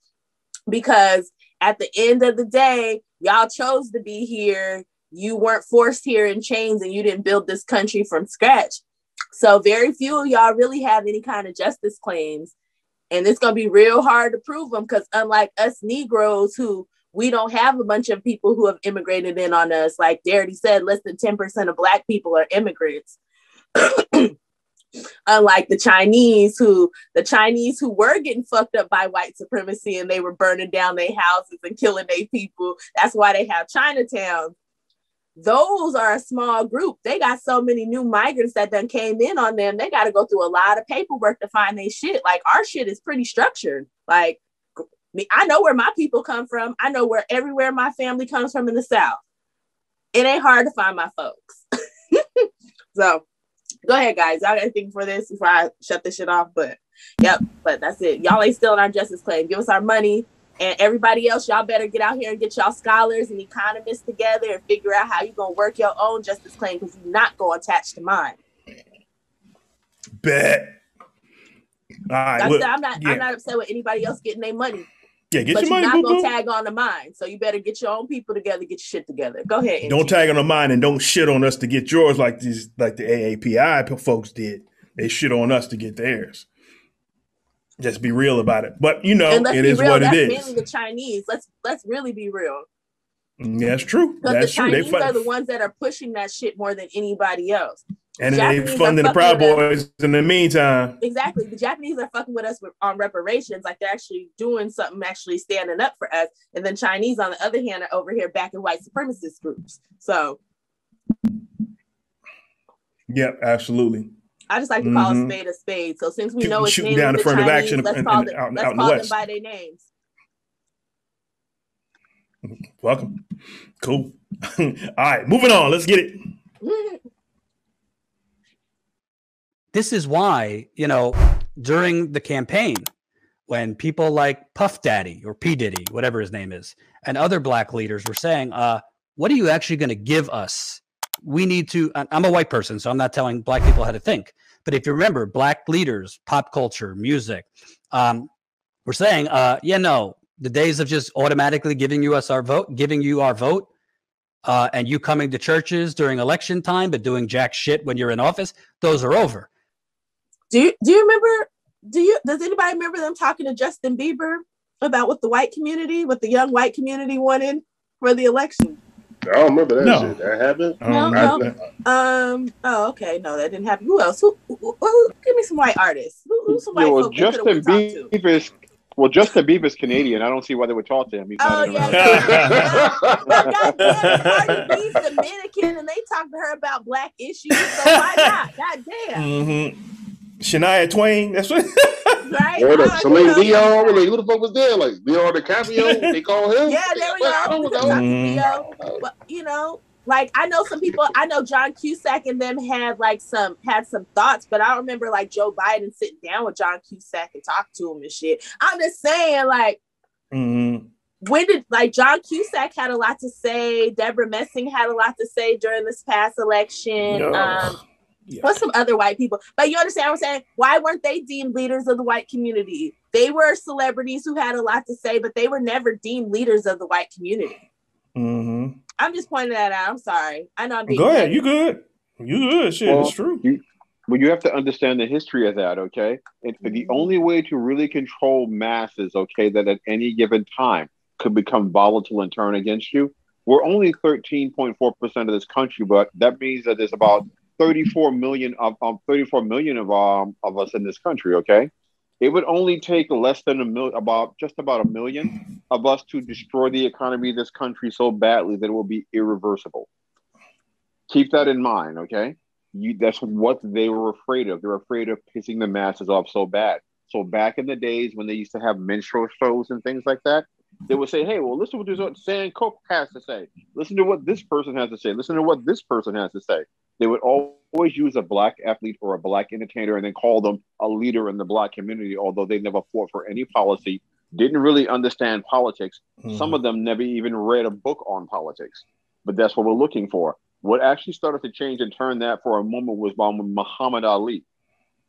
because at the end of the day, y'all chose to be here. You weren't forced here in chains and you didn't build this country from scratch. So, very few of y'all really have any kind of justice claims. And it's going to be real hard to prove them because, unlike us Negroes who we don't have a bunch of people who have immigrated in on us, like Darity said, less than 10% of Black people are immigrants. Unlike the Chinese, who the Chinese who were getting fucked up by white supremacy and they were burning down their houses and killing their people. That's why they have Chinatown. Those are a small group. They got so many new migrants that then came in on them. They got to go through a lot of paperwork to find their shit. Like our shit is pretty structured. Like me, I know where my people come from. I know where everywhere my family comes from in the South. It ain't hard to find my folks. so Go ahead, guys. Y'all got anything for this before I shut this shit off? But yep, but that's it. Y'all ain't still in our justice claim. Give us our money. And everybody else, y'all better get out here and get y'all scholars and economists together and figure out how you're gonna work your own justice claim because you're not gonna attach to mine. Bet. All right, look, I'm not. Yeah. I'm not upset with anybody else getting their money. Yeah, get but your. You're not gonna tag on the mine, so you better get your own people together, get your shit together. Go ahead. Don't tag on the mine and don't shit on us to get yours like these, like the AAPI folks did. They shit on us to get theirs. Just be real about it. But you know, it is real, what it is. Mainly the Chinese. Let's let's really be real. Mm, that's true. That's the Chinese true. They are the ones that are pushing that shit more than anybody else. And they funding the Proud Boys in the meantime. Exactly. The Japanese are fucking with us with, on reparations, like they're actually doing something, actually standing up for us. And then Chinese, on the other hand, are over here backing white supremacist groups. So. Yep, absolutely. I just like to call mm-hmm. a spade a spade. So since we know it's shooting down the front Chinese, of action, let's call, and, them, out, let's out call them by their names. Welcome. Cool. All right, moving on. Let's get it. this is why, you know, during the campaign, when people like Puff Daddy or P. Diddy, whatever his name is, and other black leaders were saying, uh, what are you actually going to give us? We need to, I'm a white person, so I'm not telling black people how to think. But if you remember, black leaders, pop culture, music, um, we're saying, uh, yeah, no, the days of just automatically giving us our vote, giving you our vote, uh, and you coming to churches during election time, but doing jack shit when you're in office, those are over Do you, do you remember? Do you does anybody remember them talking to Justin Bieber about what the white community, what the young white community wanted for the election? I don't remember that No. shit. That happened. No, Um, no. Um. Oh, okay. No, that didn't happen. Who else? Who? who, who give me some white artists. Who, who's some white Yeah, well, folk that coulda Justin went talk? Bieber's well, Justin Bieber's Canadian. I don't see why they would talk to him. He's Oh not yeah, American. yeah. Well, goddamn, Cardi B's Dominican, and they talked to her about black issues. So why not? Goddamn, Mhm. Shania Twain. That's what. right? What I up? don't Celine know. Dion? Like, who the fuck was there? Like Leonardo DiCaprio? They call him? Yeah, there we Well, I go. don't know. to. Theo. But you know, like I know some people. I know John Cusack and them had like some had some thoughts, but I don't remember like Joe Biden sitting down with John Cusack and talk to him and shit. I'm just saying, like. Mhm. when did like John Cusack had a lot to say, Debra Messing had a lot to say during this past election. Ugh. Um, Yeah. what's some other white people? But you understand what I'm saying? Why weren't they deemed leaders of the white community? They were celebrities who had a lot to say, but they were never deemed leaders of the white community. Mhm. I'm just pointing that out. I'm sorry. I know I'm being Go ahead. petty. You good? You good? Shit, Well, it's true. You, well, you have to understand the history of that, okay? And the only way to really control masses, okay, that at any given time could become volatile and turn against you. We're only 13.4% of this country, but that means that there's about 34 million of um, 34 million of um of us in this country, okay? It would only take less than a million, about just about a million of us to destroy the economy of this country so badly that it will be irreversible. Keep that in mind, okay? You, that's what they were afraid of. They're afraid of pissing the masses off so bad. So back in the days when they used to have minstrel shows and things like that, they would say, "Hey, well, listen to what Sam Cooke has to say. Listen to what this person has to say. Listen to what this person has to say." They would always use a black athlete or a black entertainer and then call them a leader in the black community, although they never fought for any policy, didn't really understand politics. Hmm. Some of them never even read a book on politics. But that's what we're looking for. What actually started to change and turn that for a moment was when Muhammad Ali,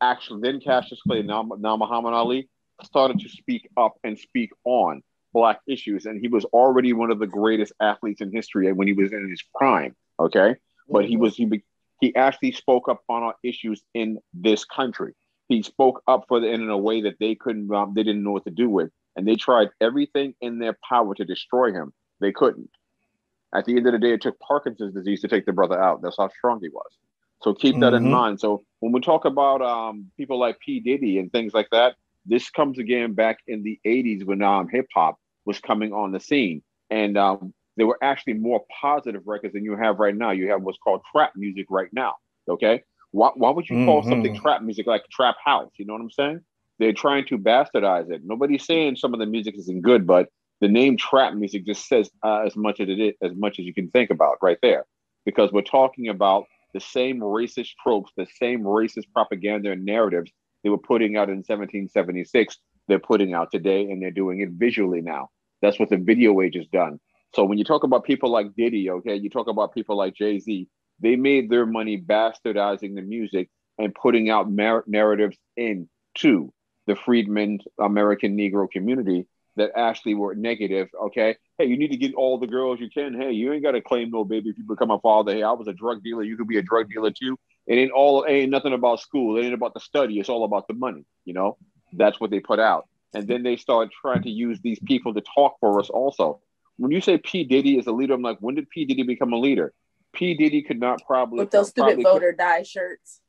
actually then Cassius Clay, now, now Muhammad Ali, started to speak up and speak on black issues. And he was already one of the greatest athletes in history and when he was in his prime. Okay. But he was he be- he actually spoke up on our issues in this country. He spoke up for the in a way that they couldn't um, they didn't know what to do with. And they tried everything in their power to destroy him. They couldn't. At the end of the day, it took Parkinson's disease to take the brother out. That's how strong he was. So keep that in Mhm. mind. So when we talk about um, people like P. Diddy and things like that, this comes again back in the 80s when um, hip hop was coming on the scene. And um, there were actually more positive records than you have right now. You have what's called trap music right now. Okay. Why, why would you call Mhm. something trap music like trap house? You know what I'm saying? They're trying to bastardize it. Nobody's saying some of the music isn't good, but the name trap music just says uh, as much as it is, as much as you can think about right there, because we're talking about the same racist tropes, the same racist propaganda and narratives they were putting out in 1776. They're putting out today, and they're doing it visually now. That's what the video age has done. So when you talk about people like Diddy, okay, you talk about people like Jay Z, they made their money bastardizing the music and putting out mar- narratives into the freedmen American Negro community that actually were negative. Okay, hey, you need to get all the girls you can. Hey, you ain't got to claim no baby if you become a father. Hey, I was a drug dealer. You could be a drug dealer too. It ain't all. It ain't nothing about school. It ain't about the study. It's all about the money. You know, that's what they put out. And then they start trying to use these people to talk for us. Also, when you say P Diddy is a leader, I'm like, when did P Diddy become a leader? P Diddy could not probably with those stupid voter die shirts.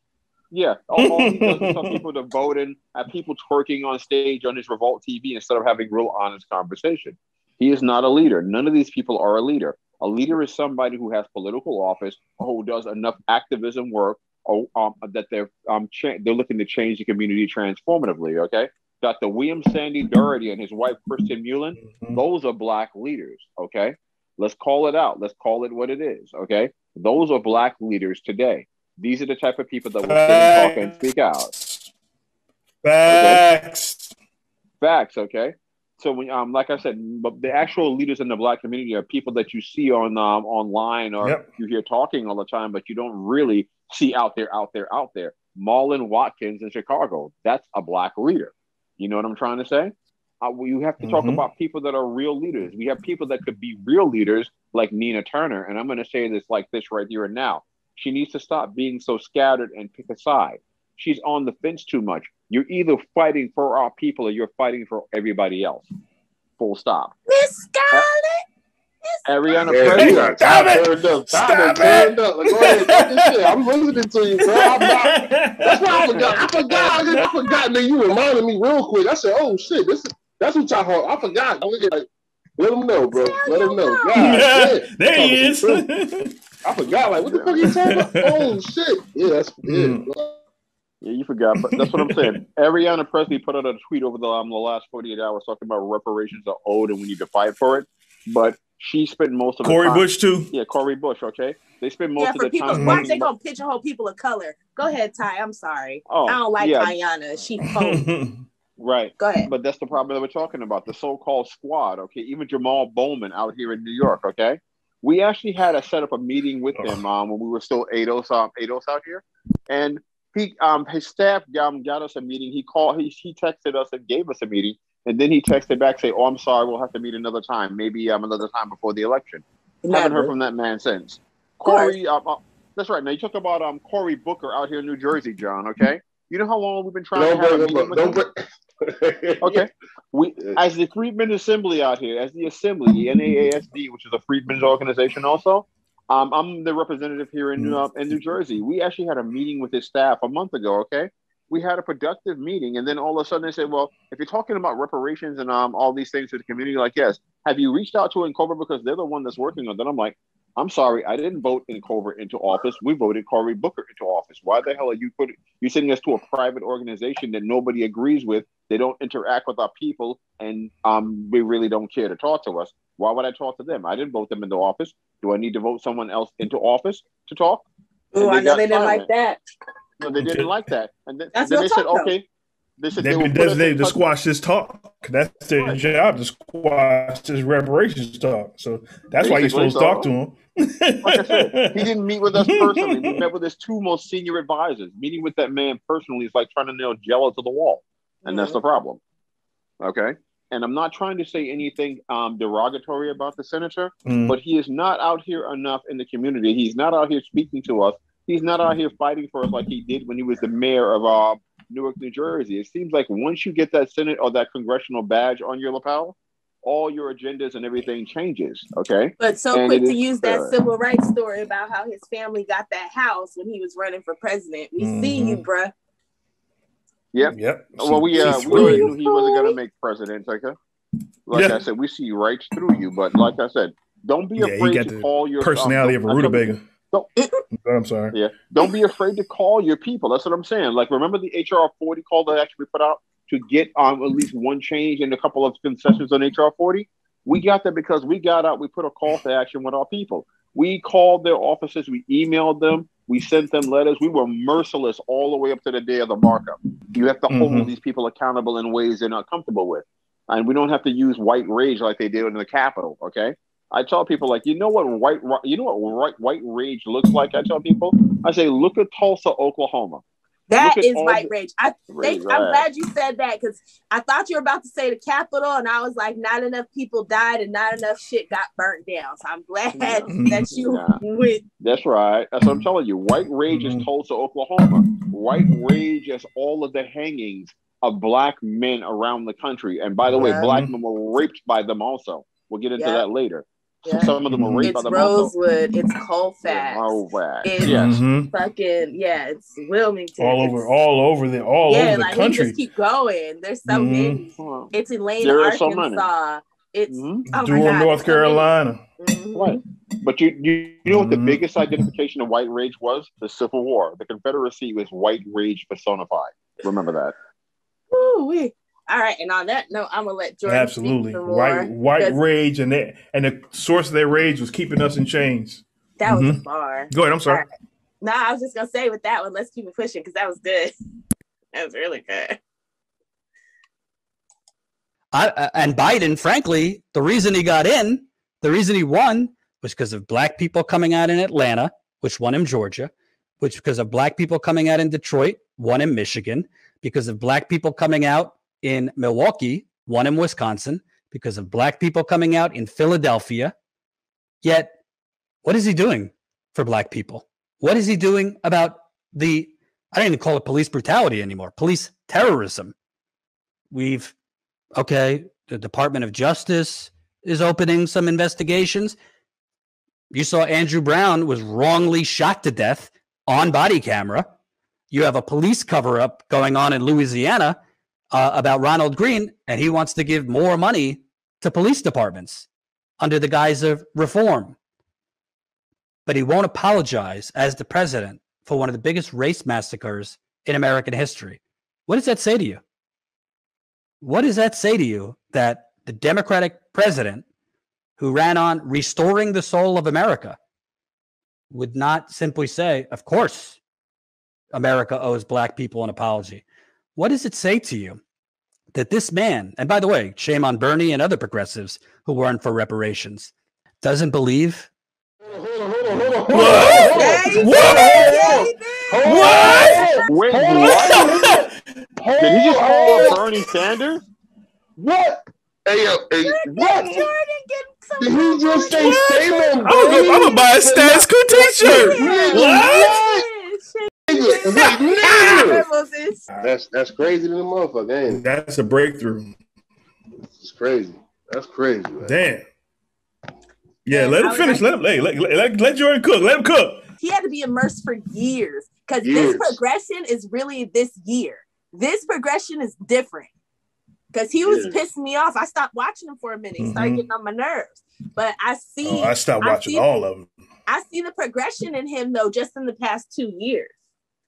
yeah, all, all he does is tell people to vote and have people twerking on stage on his Revolt TV instead of having real honest conversation. He is not a leader. None of these people are a leader. A leader is somebody who has political office or who does enough activism work or um, that they're um, cha- they're looking to change the community transformatively. Okay, Dr. William Sandy Darity and his wife Kirsten Mullen, those are black leaders. Okay, let's call it out. Let's call it what it is. Okay, those are black leaders today. These are the type of people that will and talk and speak out. Facts. Facts, okay. So when um, like I said, the actual leaders in the black community are people that you see on um online or Yep. you hear talking all the time, but you don't really see out there, out there, out there. Marlon Watkins in Chicago, that's a black leader. You know what I'm trying to say? Uh, we- you have to talk Mhm. about people that are real leaders. We have people that could be real leaders, like Nina Turner, and I'm going to say this like this right here and now. She needs to stop being so scattered and pick a side. she's on the fence too much. You're either fighting for our people or you're fighting for everybody else. Full stop. Miss Scarlett. Ayanna Yeah, Pressley. you Stop it. up. Stop Time it. turned up. Like, go ahead, talk this shit. I'm listening to you, bro. I'm not, that's why I forgot. I forgot. I forgot that you reminded me real quick. I said, "Oh shit, this is that's what y'all." heard." I forgot. Look at like, let them know, bro. Let them know. God, damn. there he is. I forgot. Like, what the fuck are you talking about? Oh shit. Yeah, that's yeah. Mm. Yeah, you forgot, but that's what I'm saying. Ayanna Pressley put out a tweet over the, um, the last 48 hours talking about reparations are owed and we need to fight for it. But she spent most of the Cori time. Bush too. Yeah, Cori Bush. Okay, they spend most Yeah, of the people, time. why they gonna pigeonhole people of color? Go ahead, Ty. I'm sorry. Oh, I don't like yeah. Ayanna. She phony. Right. Go ahead. But that's the problem that we're talking about the so called squad. Okay. Even Jamal Bowman out here in New York. Okay. We actually had a set up a meeting with him um, when we were still ADOS, um, ADOS out here. And he, um, his staff um, got us a meeting. He called, he, he texted us and gave us a meeting. And then he texted back, say, Oh, I'm sorry. We'll have to meet another time. Maybe um, another time before the election. Haven't heard from that man since. course. Corey, um, uh, that's right. Now you talk about um Cory Booker out here in New Jersey, John. Okay, you know how long we've been trying Don't to have a meeting up. with Don't him? Okay, we as the Freedmen Assembly out here, as the Assembly, the NAASD, which is a Freedmen's organization, also. Um, I'm the representative here in New uh, in New Jersey. We actually had a meeting with his staff a month ago. Okay, we had a productive meeting, and then all of a sudden they said, "Well, if you're talking about reparations and um all these things to the community, like yes, have you reached out to N'COBRA because they're the one that's working on that?" I'm like, I'm sorry, I didn't vote N'COBRA into office. We voted Cory Booker into office. Why the hell are you putting you sending us to a private organization that nobody agrees with? They don't interact with our people, and um, we really don't care to talk to us. Why would I talk to them? I didn't vote them into office. Do I need to vote someone else into office to talk? Oh, I know they didn't like that. No, they didn't like that. And then, That's then they said, though. okay. They said They've they been will put us in designated to squash this talk. That's their Right. job to squash this reparations talk. So that's why you're Basically, supposed to talk to him. like I said, he didn't meet with us personally. We met with his two most senior advisors. Meeting with that man personally is like trying to nail Jello to the wall, and that's the problem. Okay, and I'm not trying to say anything um, derogatory about the senator, Mm. but he is not out here enough in the community. He's not out here speaking to us. He's not out here fighting for us like he did when he was the mayor of uh, Newark, New Jersey. It seems like once you get that Senate or that congressional badge on your lapel, all your agendas and everything changes. Okay. But so And quick to is use that fair. civil rights story about how his family got that house when he was running for president. We see you, bruh. Yep. Yep. Well, we uh, we already knew he wasn't gonna make president. Okay. Like Yeah. I said, we see right through you. But like I said, don't be Yeah, he afraid got to call your personality of a tell rutabaga. Don't, I'm sorry. yeah, don't be afraid to call your people. That's what I'm saying. Like, remember the HR 40 call that actually put out to get um at least one change and a couple of concessions on HR 40. We got that because we got out. We put a call to action with our people. We called their offices. We emailed them. We sent them letters. We were merciless all the way up to the day of the markup. You have to hold Mhm. these people accountable in ways they're not comfortable with, and we don't have to use white rage like they did in the Capitol. Okay. I tell people like, you know what white, you know what white, white rage looks like. I tell people, I say, look at Tulsa, Oklahoma. That Look at is all white rage. I Rage, think I'm glad you said that because I thought you were about to say the Capitol, and I was like, not enough people died and not enough shit got burnt down. So I'm glad that you Yeah. went. That's right. That's what I'm telling you. White rage is mm-hmm. Tulsa, Oklahoma. White rage is all of the hangings of black men around the country. And by the way, Yeah. black men were raped by them also. We'll get into Yeah. that later. Yeah. Some of them were raped It's by them also. Rosewood. It's Colfax. Oh. It's Yes. Mhm. fucking yeah. It's Wilmington. All It's- over, all over the, all yeah, over the like we country. just keep going. There's so Mhm. many. Well, It's Elaine, There are so many. Arkansas. It's mhm. oh my Durham, North so many. Carolina. Mhm. Right. But you, you, you know what the Mhm. biggest identification of white rage was? The Civil War. The Confederacy was white rage personified. Remember that. Woo-wee. All right, and on that note, I'm gonna let Jordan Absolutely. speak some more. White white 'cause rage and that and the source of their rage was keeping us in chains. That was a Mhm. bar. Go ahead, I'm sorry. All right. No, I was just gonna say with that one, let's keep it pushing because that was good. That was really good. I, uh, and Biden, frankly, the reason he got in, the reason he won was because of black people coming out in Atlanta, which won him Georgia, which because of black people coming out in Detroit, won in Michigan, because of black people coming out in Milwaukee, one in Wisconsin, because of black people coming out in Philadelphia. Yet, what is he doing for black people? What is he doing about the I don't even call it police brutality anymore. Police terrorism. We've okay, the Department of Justice is opening some investigations. You saw Andrew Brown was wrongly shot to death on body camera. You have a police cover up going on in Louisiana uh, about Ronald Greene, and he wants to give more money to police departments under the guise of reform. But he won't apologize as the president for one of the biggest race massacres in American history. What does that say to you? What does that say to you that the Democratic president who ran on restoring the soul of America would not simply say, Of course, America owes black people an apology? What does it say to you that this man, and by the way, shame on Bernie and other progressives who weren't for reparations, doesn't believe? What? Wait, what? Did he just call out Bernie Sanders? What? Hey, yo, hey, what? Did he just say on I'm gonna, buy a Status Coup t-shirt. What? Nigga, wait, nigga. That's that's crazy to the motherfucker, ain't it? That's a breakthrough. It's crazy. That's crazy. Man. Damn. Yeah, let him finish. Let him hey, let, let, let Jordan cook. Let him cook. He had to be immersed for years because Years. this progression is really this year. This progression is different because he was Yeah. pissing me off. I stopped watching him for a minute. He started Mhm. getting on my nerves. But I see. Oh, I stopped I watching see- all of them. I see the progression in him though, just in the past two years,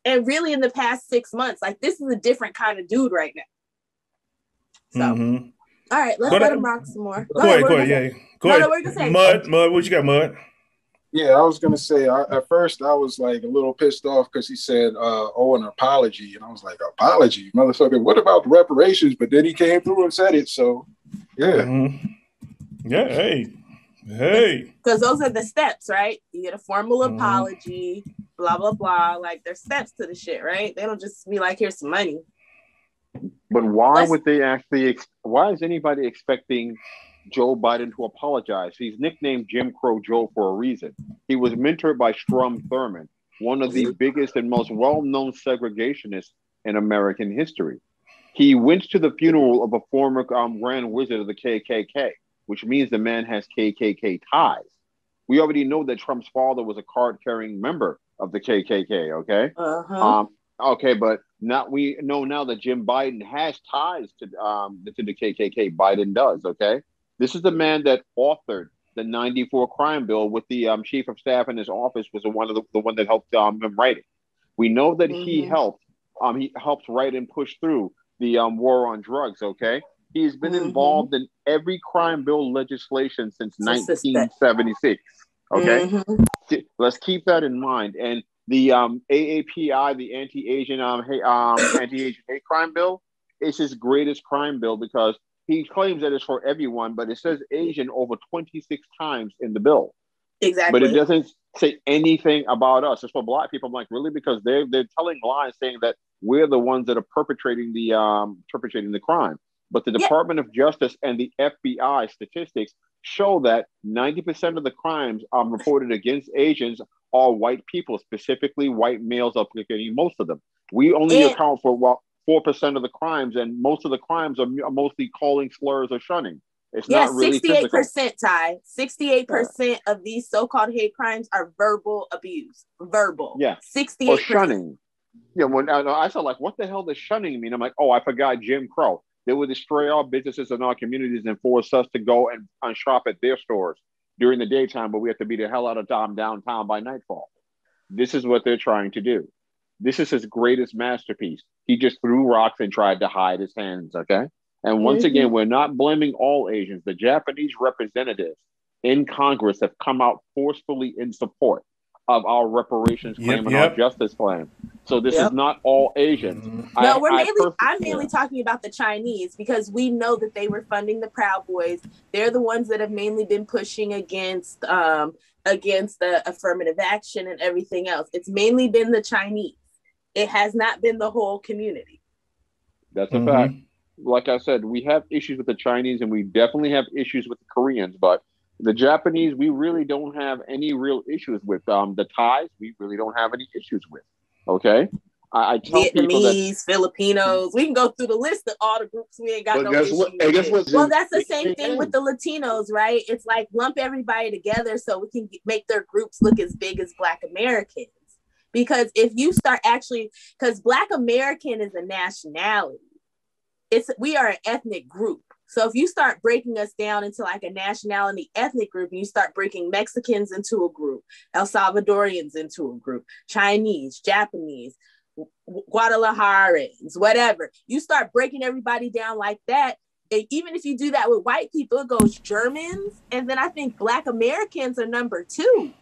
and really in the past six months. Like this is a different kind of dude right now. So, Mhm. all right, let's Go let ahead. him rock some more. Go ahead, what go ahead, yeah. gonna yeah. say? Go No, ahead. no, what you gonna? Mud, Mud, what you got, Mud? Yeah, I was gonna say I, at first I was like a little pissed off because he said, uh, "Oh, an apology," and I was like, "Apology, motherfucker! What about the reparations?" But then he came through and said it. So, yeah, Mhm. Yeah, hey. Hey. Because those are the steps, right? You get a formal Mhm. apology, blah blah blah. Like there's steps to the shit, right? They don't just be like, "Here's some money." But why Let's- would they actually? Ex- why is anybody expecting Joe Biden to apologize? He's nicknamed Jim Crow Joe for a reason. He was mentored by Strom Thurmond, one of the biggest and most well-known segregationists in American history. He went to the funeral of a former um, Grand Wizard of the KKK, which means the man has KKK ties. We already know that Trump's father was a card-carrying member of the KKK. Okay. Uh-huh. Um, okay, but now we know now that Jim Biden has ties to um to the KKK. Biden does. Okay, this is the man that authored the '94 crime bill with the um, chief of staff in his office was the one of the, the one that helped um, him write it. We know that he Mhm. helped um he helped write and push through the um war on drugs. Okay, he's been Mhm. involved in every crime bill legislation since Since 1976. Okay. Mhm. Let's keep that in mind. And the um, AAPI, the anti-Asian um, hey, um, anti-Asian hate crime bill, is his greatest crime bill because he claims that it's for everyone, but it says Asian over 26 times in the bill. Exactly. But it doesn't say anything about us. It's for black people. I'm like, really? Because they're they're telling lies, saying that we're the ones that are perpetrating the um perpetrating the crime. But the Yeah. Department of Justice and the FBI statistics show that 90% of the crimes um, reported against Asians are white people, specifically white males are committing most of them. We only And- account for well, 4% of the crimes, and most of the crimes are mostly calling slurs or shunning. It's Yeah, not really sixty-eight physical. percent, Ty. Sixty-eight percent of these so-called hate crimes are verbal abuse. Verbal. Yeah. Sixty-eight percent. shunning. Yeah, when I, I said like, what the hell does shunning mean? I'm like, oh, I forgot Jim Crow. They would destroy our businesses and our communities and force us to go and, and shop at their stores during the daytime, but we have to be the hell out of time downtown by nightfall. This is what they're trying to do. This is his greatest masterpiece. He just threw rocks and tried to hide his hands. Okay. And once Mhm. again, we're not blaming all Asians. The Japanese representatives in Congress have come out forcefully in support of our reparations Yep, claim and yep. our justice claim. So this Yep. is not all Asians. Mm-hmm. No, I- we're mainly. pers- I'm mainly talking about the Chinese because we know that they were funding the Proud Boys. They're the ones that have mainly been pushing against um against the affirmative action and everything else. It's mainly been the Chinese. It has not been the whole community. That's a Mhm. fact. Like I said, we have issues with the Chinese and we definitely have issues with the Koreans, but the Japanese, we really don't have any real issues with. Um, the Thais, we really don't have any issues with. Okay. I, I tell people that Vietnamese, Filipinos. We can go through the list of all the groups we ain't got But no guess issue what- hey, guess with. what, Well, Jim? that's the same thing with the Latinos, right? It's like lump everybody together so we can make their groups look as big as Black Americans. Because if you start actually, because Black American is a nationality, it's we are an ethnic group. So if you start breaking us down into like a nationality ethnic group, and you start breaking Mexicans into a group, El Salvadorians into a group, Chinese, Japanese, Gu- Guadalajarans, whatever. You start breaking everybody down like that. And even if you do that with white people, it goes Germans, and then I think Black Americans are number two.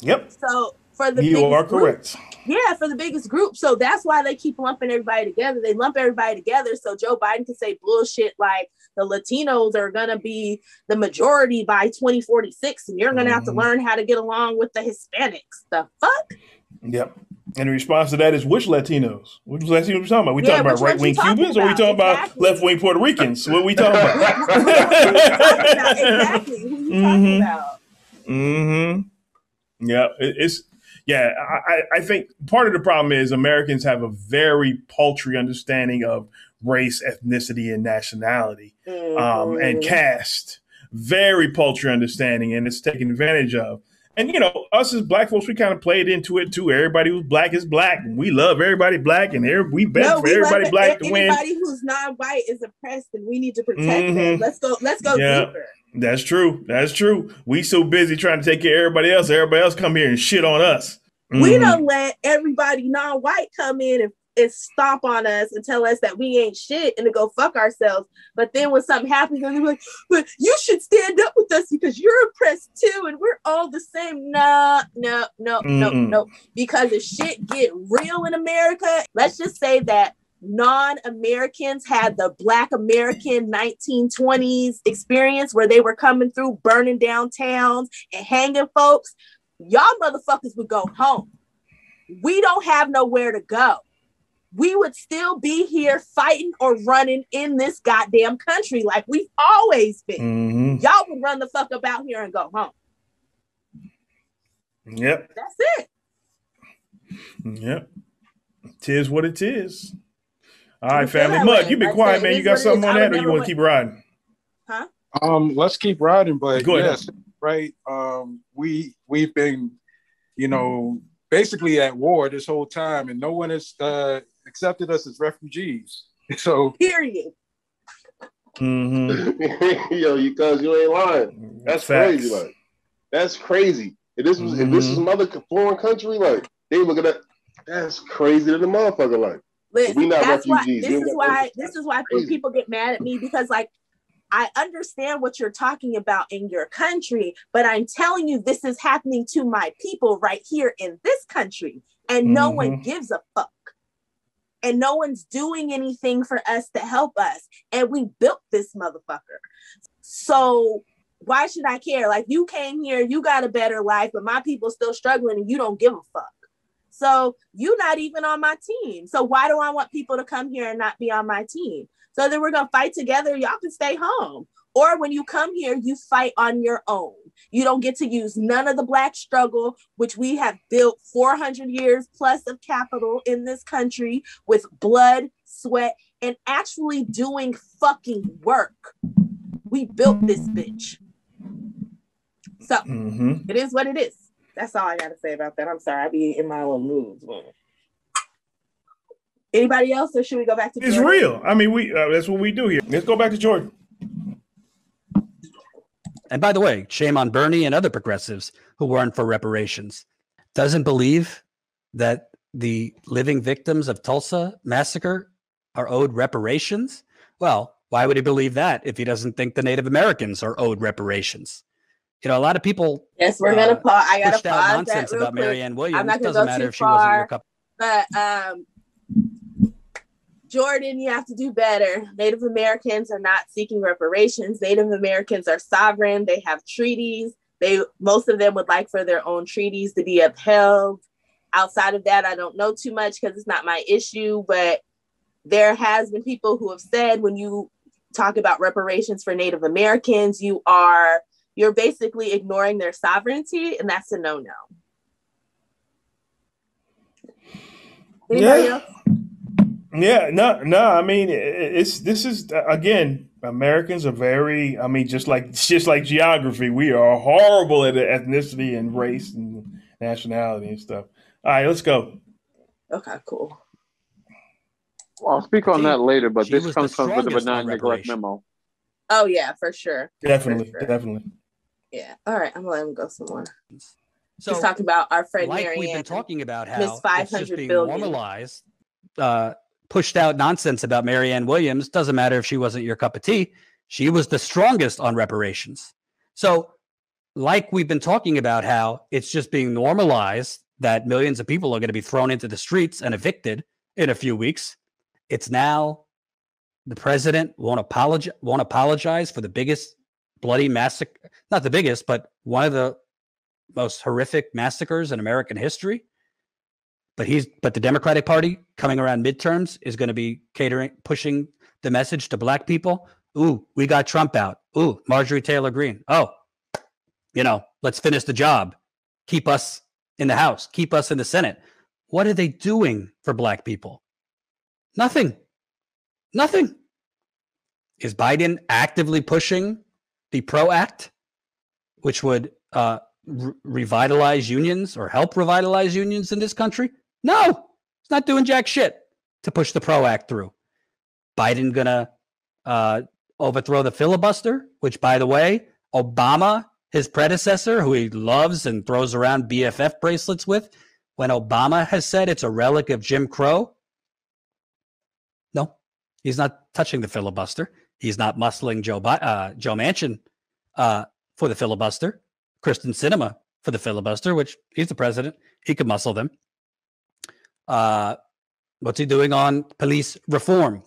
Yep. So for the You are group- correct. yeah, for the biggest group. So that's why they keep lumping everybody together. They lump everybody together so Joe Biden can say bullshit like the Latinos are gonna be the majority by 2046, and you're gonna have to learn how to get along with the Hispanics. The fuck? Yep. And the response to that is which Latinos? Which Latinos we talking about? We Yeah, talking about right wing talking Cubans or we about? talking about Exactly. left wing Puerto Ricans? What we talking about? are you talking about? Exactly. Who you talking Mhm. about? Mm-hmm. Yeah, it- it's yeah. I, I- think part of the problem is Americans have a very paltry understanding of race, ethnicity, and nationality, um, and Mhm. caste. Very paltry understanding, and it's taken advantage of. And you know, us as black folks, we kind of played into it too. Everybody who's black is black, and we love everybody black, and every, we bet No, for everybody black to win. Anybody who's non-white is oppressed, and we need to protect them. Mhm. Let's go. Let's go Yeah. deeper. That's true. That's true. We so busy trying to take care of everybody else. Everybody else come here and shit on us. We Mhm. don't let everybody non-white come in and, and stomp on us and tell us that we ain't shit and to go fuck ourselves. But then when something happens, they're like, "But you should stand up with us because you're oppressed too, and we're all the same." No, no, no, no, no. Because if shit get real in America, let's just say that non-Americans had the Black American 1920s experience where they were coming through, burning down towns and hanging folks. Y'all motherfuckers would go home. We don't have nowhere to go. We would still be here fighting or running in this goddamn country like we've always been. Mhm. Y'all would run the fuck up out here and go home. Yep. That's it. Yep. Tis what it is. All right, I family. that Mud, you be Like quiet, man. You got something on that, or you want to keep riding? Huh? Um, let's keep riding, but Go ahead. yes, right. Um, we we've been, you know, basically at war this whole time, and no one has uh, accepted us as refugees. So Period. Mm-hmm. Yo, you cuz you ain't lying. That's Facts. crazy. Like, that's crazy. If this was if this was Mhm. another foreign country, like they look at that. That's crazy to the motherfucker. Like, Listen, We not that's why refugees. this is why this is why people get mad at me because like I understand what you're talking about in your country, but I'm telling you this is happening to my people right here in this country, and no one Mhm. gives a fuck. And no one's doing anything for us to help us. And we built this motherfucker. So why should I care? Like you came here, you got a better life, but my people still struggling and you don't give a fuck. So you're not even on my team. So why do I want people to come here and not be on my team? So then we're gonna fight together. Y'all can stay home. Or when you come here, you fight on your own. You don't get to use none of the black struggle, which we have built 400 years plus of capital in this country with blood, sweat, and actually doing fucking work. We built this bitch. So Mm-hmm. it is what it is. That's all I gotta say about that. I'm sorry, I be in my little moods. Anybody else, or should we go back to It's Jordan? real. I mean, we uh, that's what we do here. Let's go back to Jordan. And by the way, shame on Bernie and other progressives who weren't for reparations. Doesn't believe that the living victims of Tulsa massacre are owed reparations? Well, why would he believe that if he doesn't think the Native Americans are owed reparations? You know, a lot of people Yes, we're uh, gonna pause. I gotta pause that nonsense real about quick. Marianne Williams. I'm not gonna Doesn't go matter too if she wasn't your far, cup. but um, Jordan, you have to do better. Native Americans are not seeking reparations. Native Americans are sovereign. They have treaties. They most of them would like for their own treaties to be upheld. Outside of that, I don't know too much because it's not my issue. But there has been people who have said when you talk about reparations for Native Americans, you are you're basically ignoring their sovereignty, and that's a no-no. Anybody Yeah. else? Yeah, no, no. I mean, it's this is uh, again. Americans are very. I mean, just like just like geography, we are horrible at ethnicity and race and nationality and stuff. All right, let's go. Okay, cool. Well, I'll speak on She- that later, but this comes the from with the strongest benign neglect memo. Oh yeah, for sure. Definitely, For sure. definitely. Yeah. All right, I'm gonna let him go some more. So, Just talking about our friend like we've Marianne. been talking about how it's 500 just being billion. normalized, uh, pushed out nonsense about Marianne Williams. Doesn't matter if she wasn't your cup of tea. She was the strongest on reparations. So, like we've been talking about how it's just being normalized that millions of people are going to be thrown into the streets and evicted in a few weeks. It's now the president won't apologize won't apologize for the biggest bloody massacre not the biggest but one of the most horrific massacres in American history. But he's but the Democratic Party coming around midterms is going to be catering pushing the message to black people. Ooh, we got Trump out. Ooh, Marjorie Taylor Greene. Oh, you know, let's finish the job. Keep us in the House, keep us in the Senate. What are they doing for black people? Nothing. Nothing. Is Biden actively pushing the PRO Act, which would uh, re- revitalize unions or help revitalize unions in this country? No, it's not doing jack shit to push the PRO Act through. Biden gonna uh, overthrow the filibuster, which, by the way, Obama, his predecessor, who he loves and throws around BFF bracelets with, when Obama has said it's a relic of Jim Crow, no, he's not touching the filibuster. He's not muscling Joe uh, Joe Manchin uh, for the filibuster. Kyrsten Sinema for the filibuster, which he's the president. He could muscle them. Uh, what's he doing on police reform,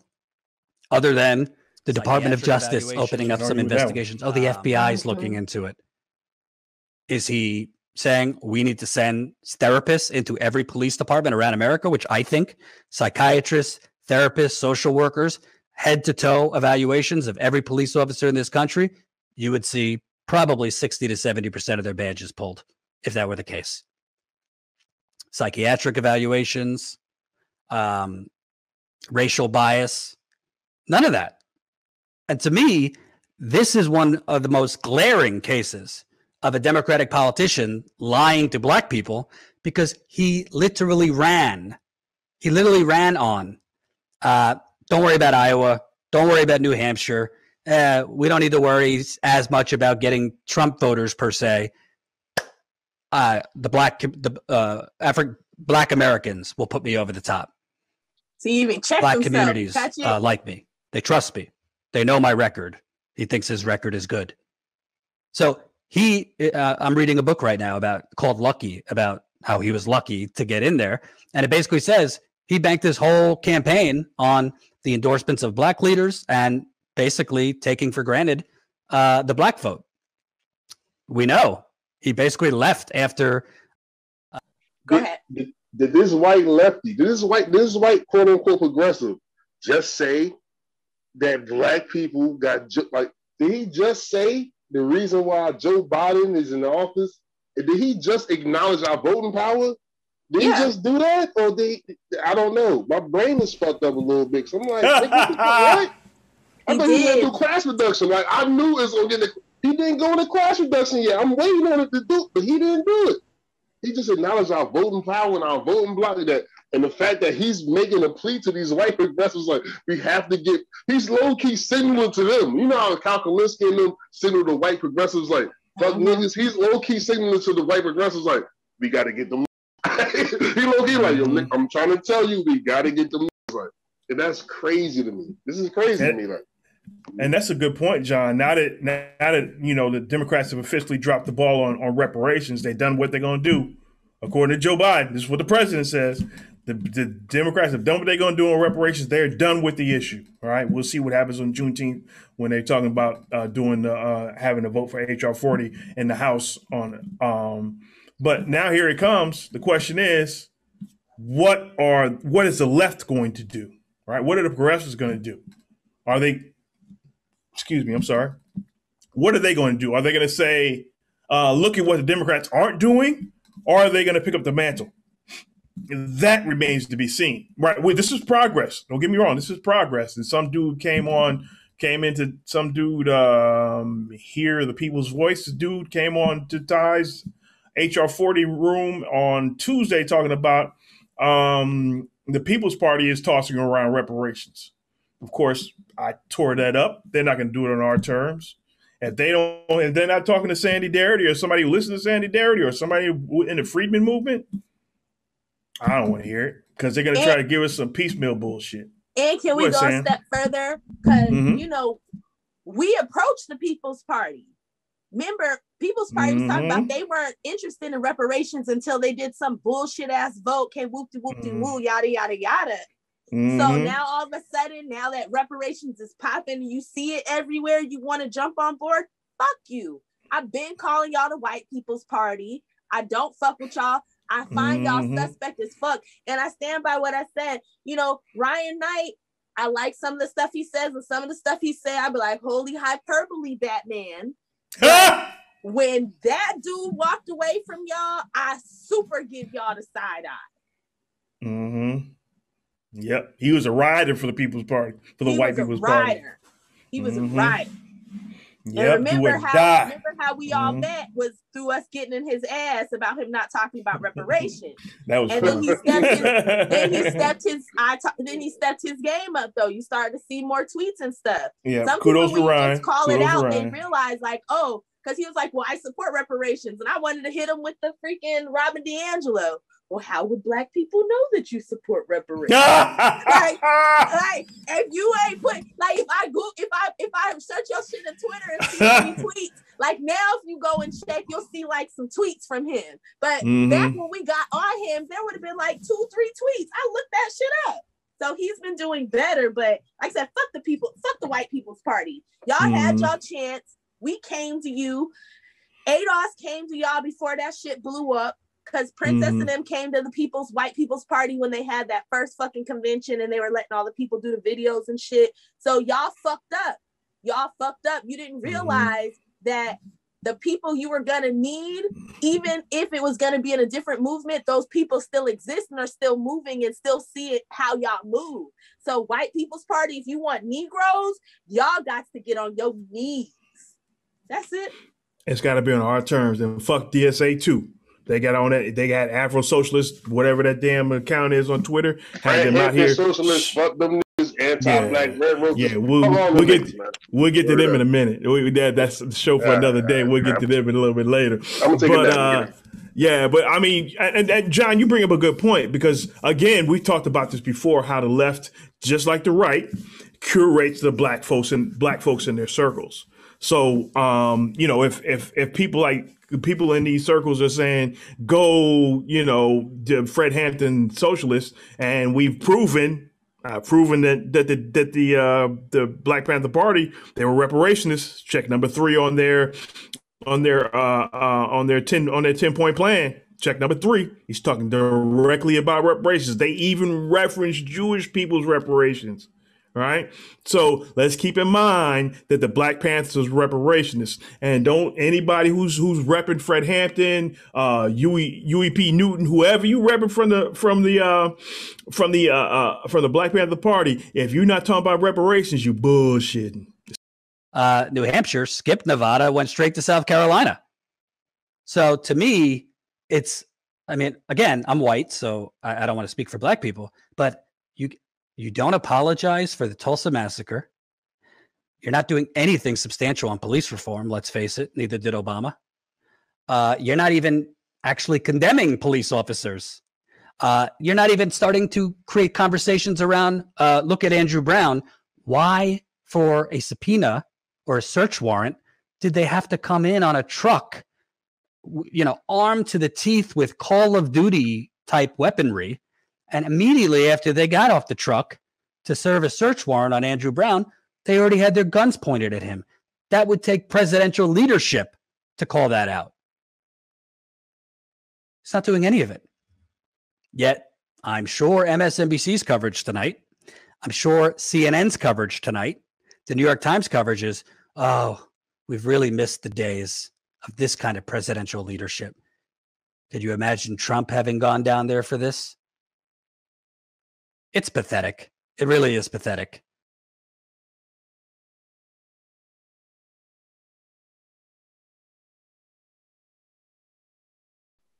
other than the Department of Justice opening up some argue with investigations? Oh, the Um, FBI is looking into it. Is he saying we need to send therapists into every police department around America, which I think psychiatrists, therapists, social workers, head to toe evaluations of every police officer in this country, you would see probably 60 to 70% of their badges pulled if that were the case. Psychiatric evaluations, um, racial bias, none of that. And to me, this is one of the most glaring cases of a Democratic politician lying to black people because he literally ran. He literally ran on. Uh, don't worry about Iowa. Don't worry about New Hampshire. Uh, we don't need to worry as much about getting Trump voters per se. Uh, the black, the uh, Afri- black Americans will put me over the top So even checked black himself. communities uh, like me. They trust me. They know my record. He thinks his record is good. So he, uh, I'm reading a book right now about called Lucky about how he was lucky to get in there, and it basically says he banked his whole campaign on the endorsements of black leaders and basically taking for granted uh, the black vote. We know he basically left after Go did, ahead. Did, did this white lefty, did this white, this white quote unquote progressive just say that black people got ju- like? Did he just say the reason why Joe Biden is in the office? Did he just acknowledge our voting power? Did Yeah. he just do that, or did I don't know? My brain is fucked up a little bit. So I'm like, nigga, what the- what? I He thought he was gonna do class reduction. Like I knew it was gonna get. The, he didn't go into class reduction yet. I'm waiting on it to do, but he didn't do it. He just acknowledged our voting power and our voting block that, and the fact that he's making a plea to these white progressives, like we have to get. He's low key signaling to them. You know how Kyle Kulinski and them signal to white progressives like fuck Mhm. niggas. He's low key signaling to the white progressives like we got to get them. he low key like yo, Nick, I'm trying to tell you we got to get them. Like, and that's crazy to me. This is crazy to me. Like. And that's a good point, John. Now that now that you know the Democrats have officially dropped the ball on, on reparations, they've done what they're going to do. According to Joe Biden, this is what the president says. The, the Democrats have done what they're going to do on reparations. They're done with the issue. All right, we'll see what happens on Juneteenth when they're talking about uh, doing the, uh, having a vote for HR 40 in the House on it. Um, but now here it comes. The question is, what are what is the left going to do? Right? what are the progressives going to do? Are they excuse me, I'm sorry. What are they going to do? Are they going to say, uh, look at what the Democrats aren't doing, or are they going to pick up the mantle? that remains to be seen. Right. This is progress. Don't get me wrong. This is progress. And some dude came on, came into some dude um hear the people's voice. Dude came on to Ty's HR 40 room on Tuesday talking about um the People's Party is tossing around reparations. Of course, I tore that up. They're not going to do it on our terms. If they don't, if they're not talking to Sandy Darity or somebody who listens to Sandy Darity or somebody in the Freedman movement, I don't want to hear it because they're going to try to give us some piecemeal bullshit. And can we Go a step further? Because Mhm. you know, we approached the People's Party. Remember, People's Party was talking about Mhm. they weren't interested in reparations until they did some bullshit ass vote, came whoop de whoop de woo, yada yada yada. So Mhm. now all of a sudden, now that reparations is popping, you see it everywhere, you want to jump on board? Fuck you. I've been calling y'all the white people's party. I don't fuck with y'all. I find Mhm. y'all suspect as fuck. And I stand by what I said. You know, Ryan Knight, I like some of the stuff he says and some of the stuff he said. I'd be like, holy hyperbole, Batman. when that dude walked away from y'all, I super give y'all the side eye. Mm-hmm. Yep. He was a rider for the People's Party, for the He White People's Party. He was Mhm. a rider. And Yep. Do remember how die. remember how we all Mhm. met was through us getting in his ass about him not talking about reparations. That was and then fun. he stepped his, then he stepped his I ta- then he stepped his game up though. You started to see more tweets and stuff. Yeah, Some kudos people to Ryan. just call it Kudos to out, they realize like, oh, because he was like, Well, I support reparations. And I wanted to hit him with the freaking Robin DiAngelo. Well, how would black people know that you support reparations? like, like, if you ain't put like if I go if I if I search your shit on Twitter and see any tweets, like now if you go and check, you'll see like some tweets from him. But Mhm. back when we got on him, there would have been like two, three tweets. I looked that shit up. So he's been doing better. But like I said, fuck the people, fuck the white people's party. Y'all had Mhm. y'all chance. We came to you. ADOS came to y'all before that shit blew up. Cause Princess Mhm. and them came to the people's white people's party when they had that first fucking convention and they were letting all the people do the videos and shit. So y'all fucked up. Y'all fucked up. You didn't realize that the people you were gonna need, even if it was gonna be in a different movement, those people still exist and are still moving and still see it how y'all move. So white people's party, if you want Negroes, y'all got to get on your knees. That's it. It's got to be on our terms. And fuck DSA too. They got on that. They got Afro Socialist, whatever that damn account is on Twitter. Had them out here. Socialists, fuck them niggas, anti-black railroads. Yeah, we'll, we'll get niggas, we'll get to them in a minute. We, that, that's the show for Yeah, another day. We'll get yeah. to them in a little bit later. I'm gonna take but, uh, yeah, but I mean, and, and John, you bring up a good point because again, we've talked about this before. How the left, just like the right, curates the black folks and black folks in their circles. So, um, you know, if if if people like people in these circles are saying go, you know, the Fred Hampton socialists, and we've proven uh, proven that that the that the uh, the Black Panther Party they were reparationists. Check number three on their on their uh, uh, on their ten on their ten point plan. Check number three. He's talking directly about reparations. They even reference Jewish people's reparations. Right. So let's keep in mind that the Black Panthers was reparationists, and don't anybody who's who's repping Fred Hampton, uh, Huey, UEP Newton, whoever you repping from the from the uh, from the uh, uh, from the Black Panther Party, if you're not talking about reparations, you bullshitting. uh, New Hampshire, skipped Nevada, went straight to South Carolina. So to me, it's, I mean, again, I'm white, so I, I don't want to speak for black people, but you you don't apologize for the Tulsa massacre. You're not doing anything substantial on police reform. Let's face it. Neither did Obama. Uh, you're not even actually condemning police officers. Uh, you're not even starting to create conversations around. Uh, look at Andrew Brown. Why, for a subpoena or a search warrant, did they have to come in on a truck, you know, armed to the teeth with Call of Duty type weaponry? And immediately after they got off the truck to serve a search warrant on Andrew Brown, they already had their guns pointed at him. That would take presidential leadership to call that out. It's not doing any of it. Yet, I'm sure MSNBC's coverage tonight, I'm sure CNN's coverage tonight, the New York Times coverage is, oh, we've really missed the days of this kind of presidential leadership. Could you imagine Trump having gone down there for this? It's pathetic. It really is pathetic.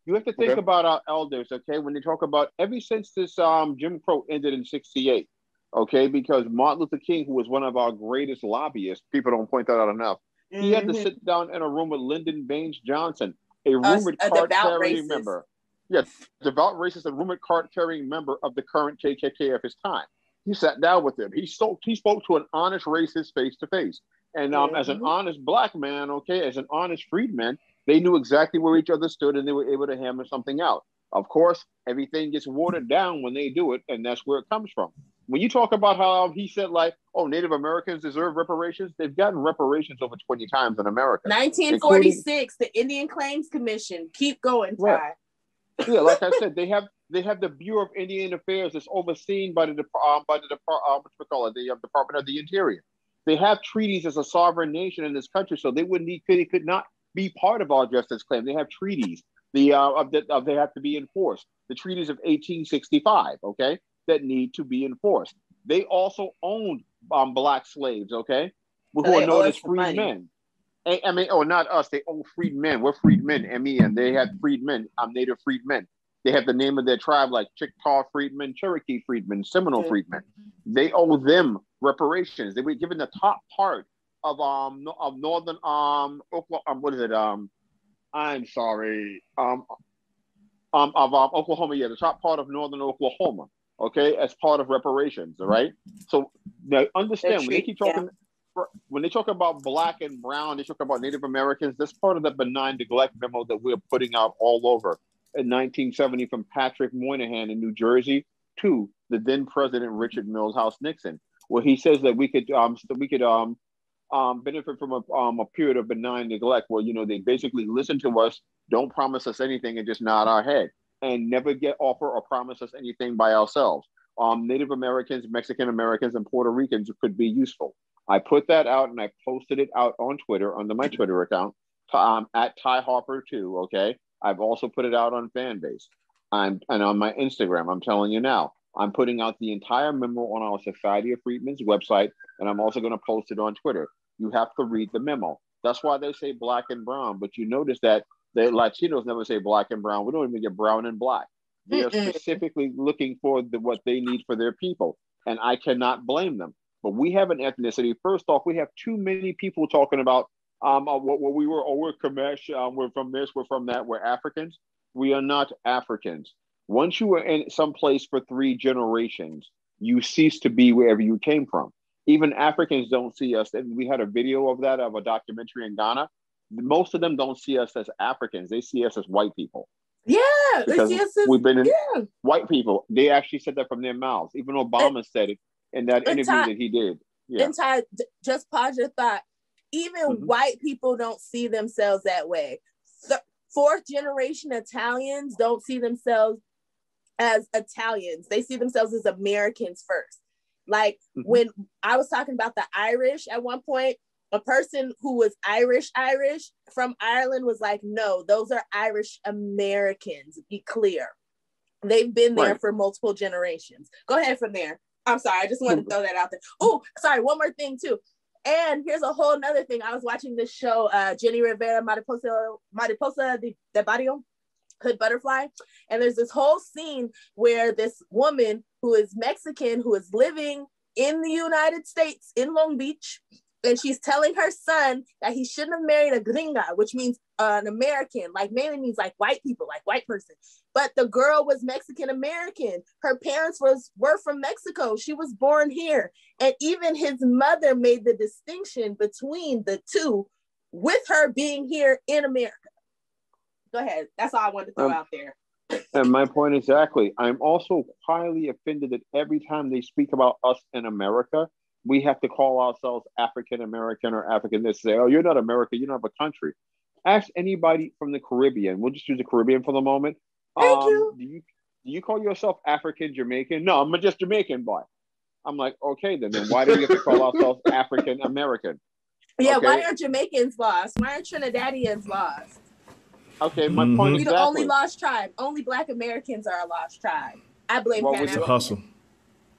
You have to think Okay. about our elders, okay? When they talk about ever since this um, Jim Crow ended in '68, okay? Because Martin Luther King, who was one of our greatest lobbyists, people don't point that out enough. He had to Mhm. sit down in a room with Lyndon Baines Johnson, a A- rumored a card devout carrying member. Yes, devout racist and rumored card carrying member of the current KKK of his time. He sat down with him. He spoke. He spoke to an honest racist face to face. And um, as an Mhm. honest black man, okay, as an honest freedman, they knew exactly where each other stood, and they were able to hammer something out. Of course, everything gets watered down when they do it, and that's where it comes from. When you talk about how he said, like, oh, Native Americans deserve reparations, they've gotten reparations over 20 times in America. 1946, the Indian Claims Commission. Keep going, Ty. Right. Yeah, like I said, they have they have the Bureau of Indian Affairs that's overseen by the um, by the uh, what we call it, the uh, Department of the Interior. They have treaties as a sovereign nation in this country, so they wouldn't need, they could not be part of our justice claim. They have treaties. The uh, of that of they have to be enforced. The treaties of 1865, okay, that need to be enforced. They also owned um, black slaves, okay, who So are known as money. freedmen. I I mean, oh, not us. They own freedmen. We're freedmen, M-E-N. They had freedmen, I'm native freedmen. They have the name of their tribe, like Chickasaw freedmen, Cherokee freedmen, Seminole Mhm. freedmen. They owe them reparations. They were given the top part of um of northern um Oklahoma. Um, what is it? Um, I'm sorry. Um, um of um, Oklahoma. Yeah, the top part of northern Oklahoma. Okay, as part of reparations. All right. So now understand when they keep talking when they talk about black and brown, they talk about Native Americans. That's part of the benign neglect memo that we're putting out all over in 1970 from Patrick Moynihan in New Jersey to the then President Richard Milhous Nixon, where he says that we could um we could um um benefit from a um a period of benign neglect where you know they basically listen to us, don't promise us anything, and just nod our head and never get offer or promise us anything by ourselves. Um, Native Americans, Mexican Americans, and Puerto Ricans could be useful. I put that out and I posted it out on Twitter under my Twitter account um, at Ty Harper too. Okay, I've also put it out on Fanbase. I'm and on my Instagram. I'm telling you now. I'm putting out the entire memo on our Society of Freedmen's website, and I'm also going to post it on Twitter. You have to read the memo. That's why they say black and brown, but you notice that the Latinos never say black and brown. We don't even get brown and black. They are specifically looking for the, what they need for their people, and I cannot blame them. But we have an ethnicity. First off, we have too many people talking about um uh, what, what we were. Oh, we're Kamesh. Um, we're from this. We're from that. We're Africans. We are not Africans. Once you are in some place for three generations, you cease to be wherever you came from. Even Africans don't see us. And we had a video of that of a documentary in Ghana. Most of them don't see us as Africans. They see us as white people Yeah, they because see us as- we've been in yeah. white people. They actually said that from their mouths. Even Obama said it in that interview that he did. Yeah. Ty, just pause your thought. Even Mhm. white people don't see themselves that way. Th- fourth generation Italians don't see themselves as Italians. They see themselves as Americans first. Like Mhm. when I was talking about the Irish at one point, a person who was Irish Irish from Ireland was like, "No, those are Irish Americans. Be clear. They've been there Right. for multiple generations." Go ahead from there. I'm sorry, I just wanted to throw that out there. Oh, sorry, one more thing too. And here's a whole nother thing. I was watching this show, uh, Jenni Rivera Mariposa Mariposa de, de Barrio, Hood Butterfly. And there's this whole scene where this woman who is Mexican, who is living in the United States in Long Beach, and she's telling her son that he shouldn't have married a gringa, which means uh, an American, like mainly means like white people, like white person. But the girl was Mexican American. Her parents was were from Mexico. She was born here, and even his mother made the distinction between the two, with her being here in America. Go ahead. That's all I wanted to throw Um, out there. And my point exactly. I'm also highly offended that every time they speak about us in America, we have to call ourselves African American or African. This say, oh, you're not America. You don't have a country. Ask anybody from the Caribbean. We'll just use the Caribbean for the moment. Thank you. Do you do you call yourself African Jamaican? No, I'm just Jamaican boy. I'm like, okay, then, then why do we have to call ourselves African American? Yeah, why are Jamaicans lost? Why are Trinidadians lost? Okay, my Mhm. point We exactly. the only lost tribe. Only Black Americans are a lost tribe. I blame Well, Pan It's a the- African. hustle.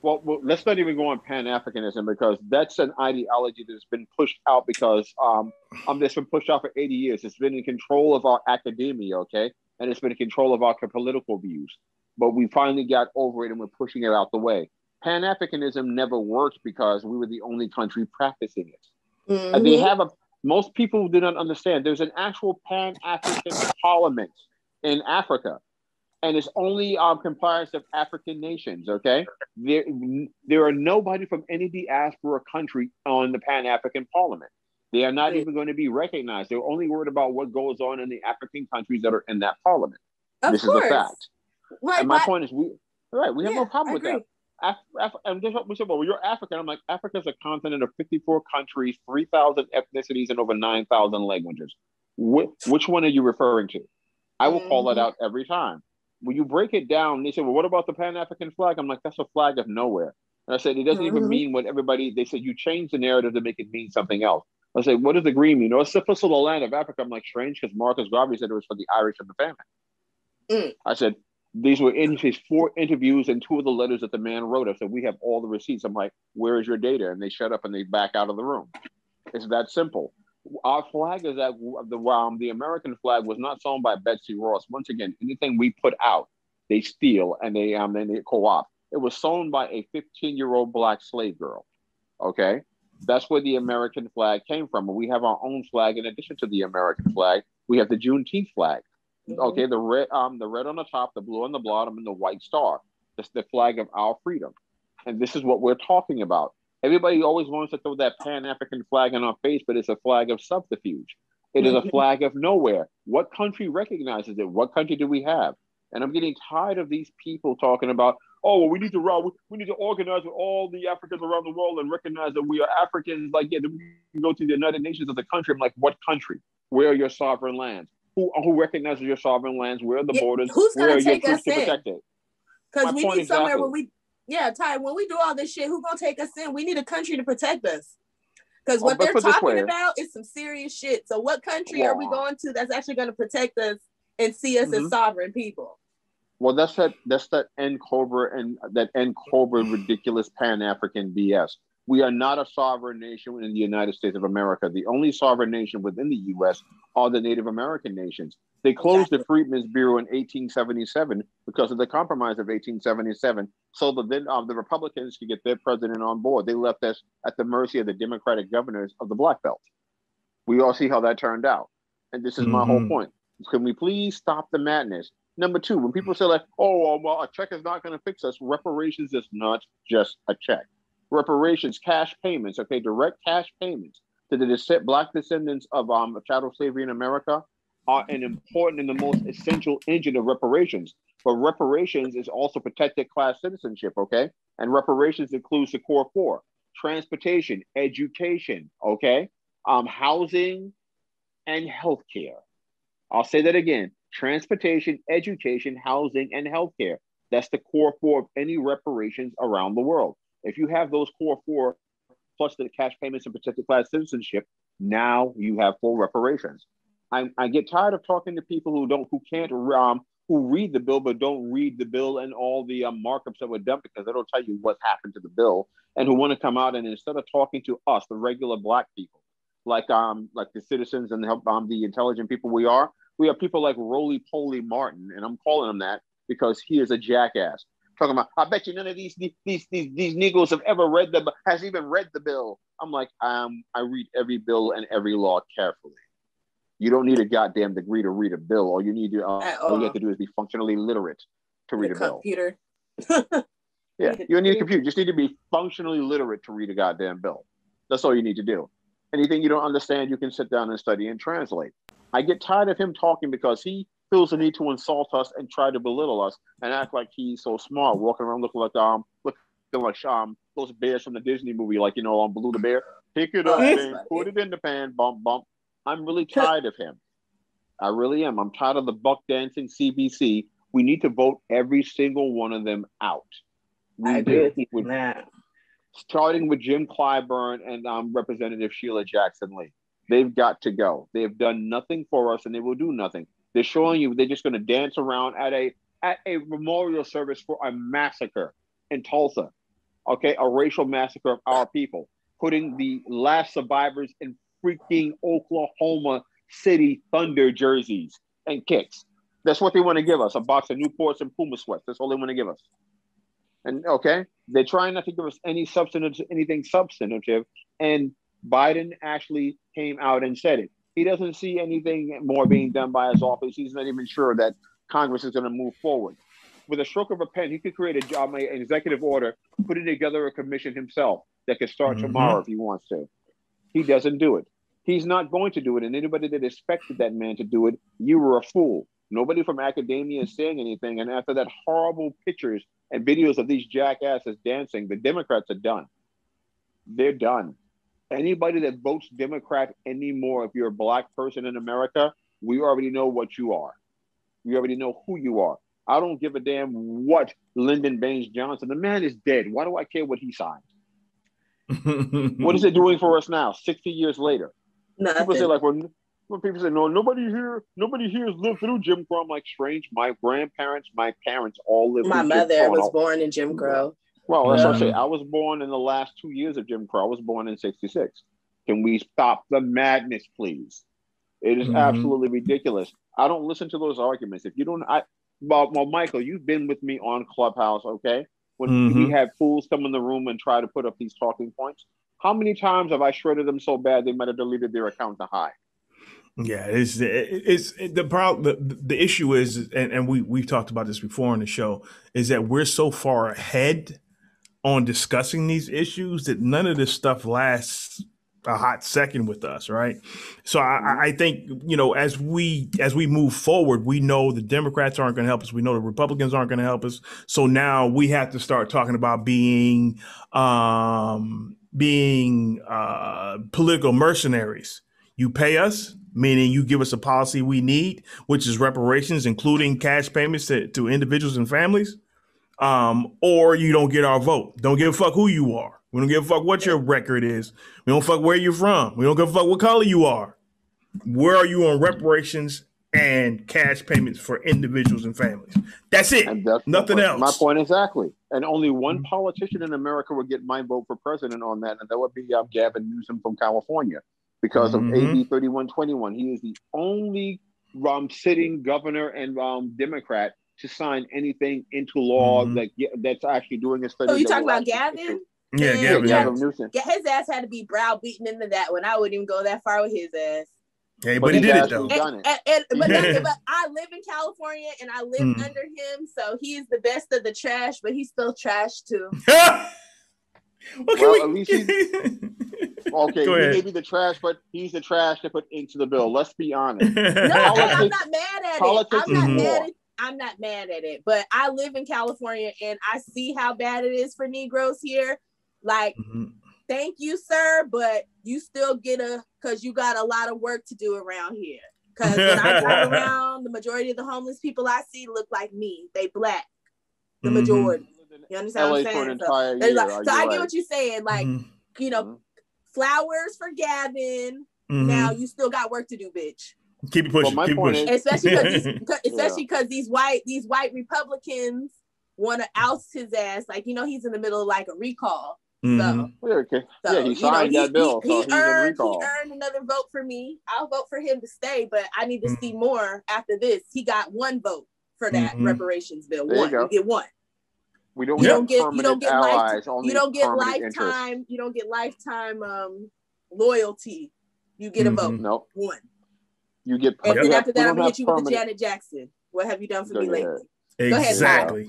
Well, well, let's not even go on Pan Africanism because that's an ideology that's been pushed out because um, um, that's been pushed out for 80 years. It's been in control of our academia, okay, and it's been in control of our political views. But we finally got over it and we're pushing it out the way. Pan Africanism never worked because we were the only country practicing it. Mm-hmm. And they have a most people do not understand. There's an actual Pan African Parliament in Africa, and it's only um, comprised of African nations. Okay, there there are nobody from any diaspora country on the Pan African Parliament. They are not even going to be recognized. They're only worried about what goes on in the African countries that are in that parliament. Of this course. is a fact. Like, and my why- point is, we right, we have Yeah, no problem I with that. agree. Af- Af- and what we said, well, you're African. I'm like, Africa's a continent of 54 countries, 3,000 ethnicities, and over 9,000 languages. Wh- which one are you referring to? I will call that Mhm. out every time. When you break it down, they say, well, what about the Pan African flag? I'm like, that's a flag of nowhere. And I said, it doesn't even Mhm. mean what everybody, they said, you change the narrative to make it mean something else. I said, what does the green mean? Oh, it's supposed to the land of Africa. I'm like, strange, because Marcus Garvey said it was for the Irish and the famine. Mm. I said, these were in his four interviews and two of the letters that the man wrote. I said, we have all the receipts. I'm like, where is your data? And they shut up and they back out of the room. It's that simple. Our flag is that the um, the American flag was not sewn by Betsy Ross. Once again, anything we put out, they steal and they um and they co-op. It was sewn by a 15 year old black slave girl. Okay, that's where the American flag came from. And we have our own flag in addition to the American flag. We have the Juneteenth flag. Okay, the red um the red on the top, the blue on the bottom, and the white star. That's the flag of our freedom. And this is what we're talking about. Everybody always wants to throw that Pan African flag in our face, but it's a flag of subterfuge. It is a flag of nowhere. What country recognizes it? What country do we have? And I'm getting tired of these people talking about, oh, well, we need to we need to organize with all the Africans around the world and recognize that we are Africans. Like, yeah, then we can go to the United Nations as a country. I'm like, what country? Where are your sovereign lands? Who who recognizes your sovereign lands? Where are the Yeah, borders? who's gonna take us in? Because we need somewhere exactly. when we, yeah, Ty, when we do all this shit, who gonna take us in? We need a country to protect us. Because what but they're put it this talking about is some serious shit. So what country are we going to that's actually going to protect us and see us Mhm. as sovereign people? Well, that's that. That's that N'COBRA and that N Cobra ridiculous Pan African BS. We are not a sovereign nation in the United States of America. The only sovereign nation within the U.S. are the Native American nations. They closed the Freedmen's Bureau in 1877 because of the Compromise of 1877, so that then um, the Republicans could get their president on board. They left us at the mercy of the Democratic governors of the Black Belt. We all see how that turned out, and this is my whole Mhm. point. Can we please stop the madness? Number two, when people say like, "Oh, well, a check is not going to fix us," reparations is not just a check. Reparations, cash payments, okay, direct cash payments to the descent, black descendants of um chattel slavery in America are an important and the most essential engine of reparations. But reparations is also protected class citizenship, okay? And reparations includes the core four: transportation, education, okay, um, housing, and healthcare. I'll say that again transportation, education, housing, and healthcare. That's the core four of any reparations around the world. If you have those core four plus the cash payments and protected class citizenship, now you have full reparations. I, I get tired of talking to people who don't, who can't, um, who read the bill but don't read the bill and all the um, markups that were done because they don't tell you what happened to the bill, and who want to come out and instead of talking to us, the regular black people, like um, like the citizens and help um, the intelligent people we are, we have people like Roly Poly Martin, and I'm calling him that because he is a jackass. Talking about, I bet you none of these these these these Negroes have ever read the has even read the bill. I'm like, um, I read every bill and every law carefully. You don't need a goddamn degree to read a bill. All you need to uh, At all you have to do is be functionally literate to read The a bill. computer. Yeah, you don't need a computer. You just need to be functionally literate to read a goddamn bill. That's all you need to do. Anything you don't understand, you can sit down and study and translate. I get tired of him talking because he feels the need to insult us and try to belittle us and act like he's so smart, walking around looking like um looking like um those bears from the Disney movie, like you know, on Blue the Bear. Pick it up and put it in the pan, bump bump. I'm really tired of him. I really am. I'm tired of the buck dancing CBC. We need to vote every single one of them out. We I agree with you that. starting with Jim Clyburn and um, Representative Sheila Jackson Lee. They've got to go. They have done nothing for us, and they will do nothing. They're showing you they're just going to dance around at a at a memorial service for a massacre in Tulsa. Okay, a racial massacre of our people, putting the last survivors in freaking Oklahoma City Thunder jerseys and kicks. That's what they want to give us a box of Newports and Puma sweats. That's all they want to give us. And okay, they're trying not to give us any substantive, anything substantive. And Biden actually came out and said it. He doesn't see anything more being done by his office. He's not even sure that Congress is going to move forward. With a stroke of a pen, he could create a job, an executive order, putting together a commission himself that could start Mhm. tomorrow if he wants to. He doesn't do it. He's not going to do it. And anybody that expected that man to do it, you were a fool. Nobody from academia is saying anything. And after that horrible pictures and videos of these jackasses dancing, the Democrats are done. They're done. Anybody that votes Democrat anymore, if you're a black person in America, we already know what you are. We already know who you are. I don't give a damn what Lyndon Baines Johnson. The man is dead. Why do I care what he signed? What is it doing for us now, 60 years later? People say like when when people say no, nobody here, nobody here has lived through Jim Crow. I'm like strange. My grandparents, my parents all lived. My through Jim mother Crow. was And I- born in Jim Crow. Well, that's what I say. I was born in the last two years of Jim Crow. I was born in '66. Can we stop the madness, please? It is Mhm. absolutely ridiculous. I don't listen to those arguments. If you don't, I well, well, Michael, you've been with me on Clubhouse, okay? When we Mhm. had fools come in the room and try to put up these talking points, how many times have I shredded them so bad they might have deleted their account to hide? Yeah, it's it's it, the problem. The, the issue is, and, and we we've talked about this before on the show, is that we're so far ahead on discussing these issues that none of this stuff lasts a hot second with us, right? So I, I- think you know as we as we move forward, we know the Democrats aren't going to help us. We know the Republicans aren't going to help us. So now we have to start talking about being um, being uh, political mercenaries. You pay us, meaning you give us a policy we need, which is reparations, including cash payments to, to individuals and families, um, or you don't get our vote. Don't give a fuck who you are. We don't give a fuck what your record is. We don't fuck where you're from. We don't give a fuck what color you are. Where are you on reparations and cash payments for individuals and families? That's it. And that's Nothing else. My point exactly. And only one politician in America would get my vote for president on that, and that would be um, Gavin Newsom from California, because of AB 3121. He is the only um, sitting governor and um, Democrat to sign anything into law Mhm. that that's actually doing a study. Oh, you that talking about Gavin? Yeah, Yeah, Gavin. Yeah, Yeah, Gavin Newsom. Yeah, his ass had to be browbeaten into that one. I wouldn't even go that far with his ass. Hey, But but he he did it though. And, and, and- but, Yeah. that's- but I live in California and I live Mm. under him, so he is the best of the trash, but he's still trash too. okay, Well, we- at least Okay, he ahead. may be the trash, but he's the trash to put into the bill. Let's be honest. No, and I'm not mad at it. politics I'm not is mad at I'm not mad at it, but I live in California and I see how bad it is for Negroes here. Like, Mhm. thank you, sir, but you still get a because you got a lot of work to do around here. Because when I drive around, the majority of the homeless people I see look like me. They black, the Mhm. majority. You understand LA what I'm saying? So, entire year. like- so you I get what you're saying. Like, Mhm. you know, Mhm. flowers for Gavin. Mhm. Now you still got work to do, bitch. Keep it pushing. my keep it point pushing. especially because these, 'cause- especially because these white these white Republicans want to oust his ass. Like you know, he's in the middle of like a recall. Mhm. Yeah, okay. So yeah, he you know, signed he, that bill, he, so he earned he earned another vote for me. I'll vote for him to stay, but I need to Mhm. see more after this. He got one vote for that Mhm. reparations bill. There one, go. you get one. We don't You don't get you permanent don't get allies, life, you don't get lifetime interests. you don't get lifetime um loyalty. You get a Mhm. vote No, one. You get. And then after that, I'm don't gonna have hit you with the Janet Jackson. What have you done for Go me ahead. lately? Go ahead, Exactly.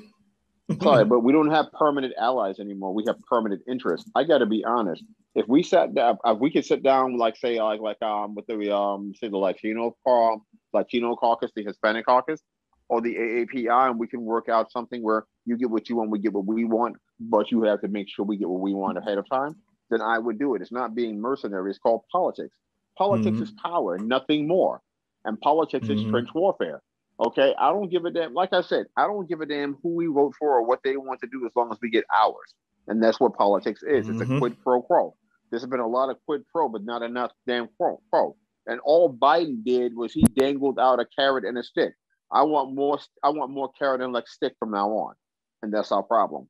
Sorry, but we don't have permanent allies anymore. We have permanent interests. I got to be honest. If we sat down, if we could sit down, like say, like like um with the um say the Latino um, Latino caucus, the Hispanic caucus, or the AAPI, and we can work out something where you get what you want, we get what we want, but you have to make sure we get what we want ahead of time. Then I would do it. It's not being mercenary. It's called politics. Politics Mhm. is power, nothing more. And politics is Mhm. trench warfare. Okay, I don't give a damn. Like I said, I don't give a damn who we vote for or what they want to do as long as we get ours. And that's what politics is. It's Mhm. a quid pro quo. There's been a lot of quid pro, but not enough damn quo pro. And all Biden did was he dangled out a carrot and a stick. I want more. I want more carrot and like stick from now on, and that's our problem.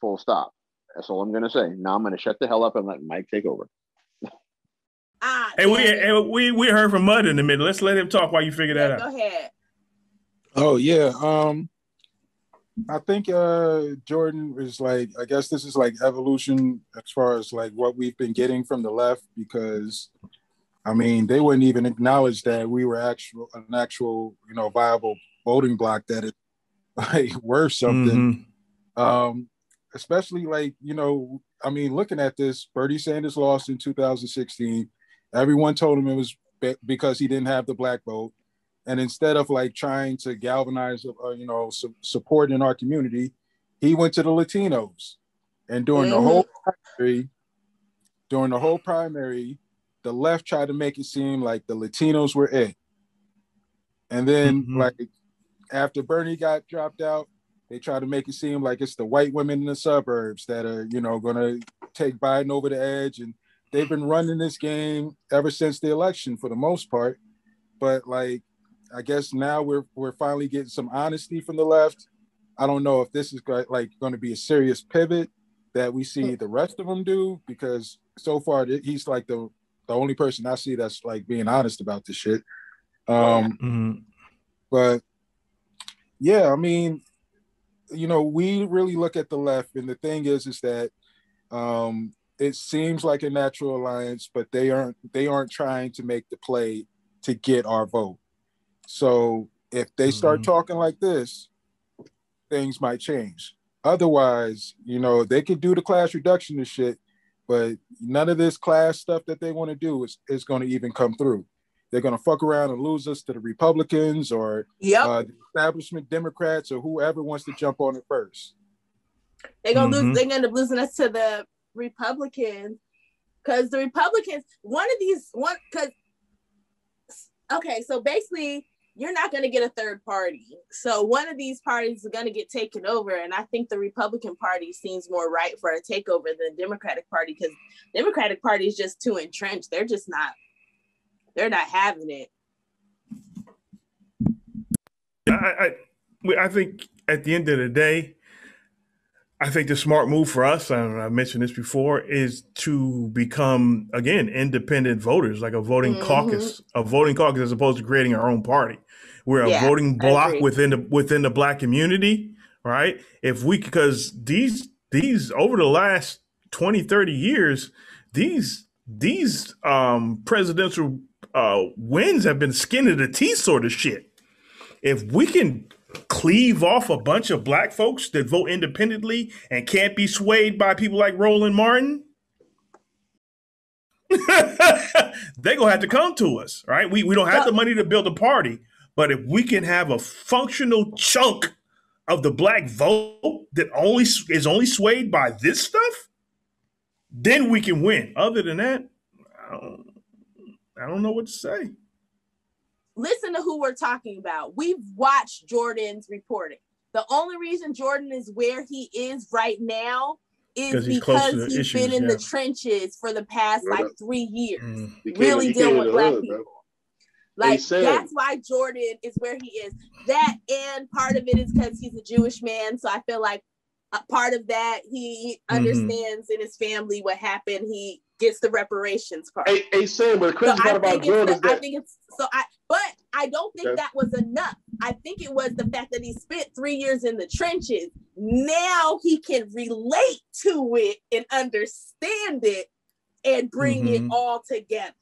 Full stop. That's all I'm gonna say. Now I'm gonna shut the hell up and let Mike take over. Ah, Hey, we, damn hey, we we heard from Mud in a minute. Let's let him talk while you figure that Yeah, out. go ahead. Oh yeah. Um I think uh Jordan is like I guess this is like evolution as far as like what we've been getting from the left because I mean they wouldn't even acknowledge that we were actual an actual, you know, viable voting block that is like worth something. Mhm. Um especially like, you know, I mean looking at this, Bernie Sanders lost in 2016. Everyone told him it was be- because he didn't have the black vote and instead of like trying to galvanize uh, you know su- support in our community he went to the latinos and during the Mhm. whole primary during the whole primary the left tried to make it seem like the latinos were it and then Mhm. like after bernie got dropped out they try to make it seem like it's the white women in the suburbs that are you know going to take biden over the edge and they've been running this game ever since the election for the most part but like I guess now we're we're finally getting some honesty from the left. I don't know if this is like going to be a serious pivot that we see the rest of them do because so far he's like the the only person I see that's like being honest about this shit. Um, Mhm. but yeah, I mean, you know, we really look at the left, and the thing is, is that um, it seems like a natural alliance, but they aren't they aren't trying to make the play to get our vote. So if they start Mhm. talking like this, things might change. Otherwise, you know, they could do the class reduction and shit, but none of this class stuff that they want to do is, is going to even come through. They're going to fuck around and lose us to the Republicans or Yep. uh, the establishment Democrats or whoever wants to jump on it first. They're gonna Mhm. lose. They're gonna end up losing us to the Republicans because the Republicans. One of these one because okay, so basically you're not gonna get a third party. So one of these parties is gonna get taken over, and I think the Republican Party seems more right for a takeover than the Democratic Party because Democratic Party is just too entrenched. They're just not. They're not having it. I, I, I think at the end of the day, I think the smart move for us, and I mentioned this before, is to become again independent voters, like a voting Mhm. caucus, a voting caucus, as opposed to creating our own party. We're a Yeah, voting block within the within the black community, right? If we because these these over the last 20, 30 years, these these um presidential uh wins have been skin of the teeth sort of shit if we can cleave off a bunch of black folks that vote independently and can't be swayed by people like Roland Martin, they're gonna have to come to us, right? We we don't have the money to build a party, but if we can have a functional chunk of the black vote that only is only swayed by this stuff, then we can win. Other than that, I don't, I don't know what to say. Listen to who we're talking about. We've watched Jordan's reporting. The only reason Jordan is where he is right now is 'Cause he's because the he's issues, been in the trenches for the past Yeah. like three years, Mm. Really he came dealing with the black hood, people. bro. Like said- that's why Jordan is where he is. That and part of it is because he's a Jewish man, so I feel like a part of that he Mhm. understands in his family what happened. He gets the reparations part. Hey, hey, Sam, but the So crazy I part about think Jordan it's is the, I think it's so I but I don't think Okay. that was enough. I think it was the fact that he spent three years in the trenches. Now he can relate to it and understand it and bring Mhm. it all together.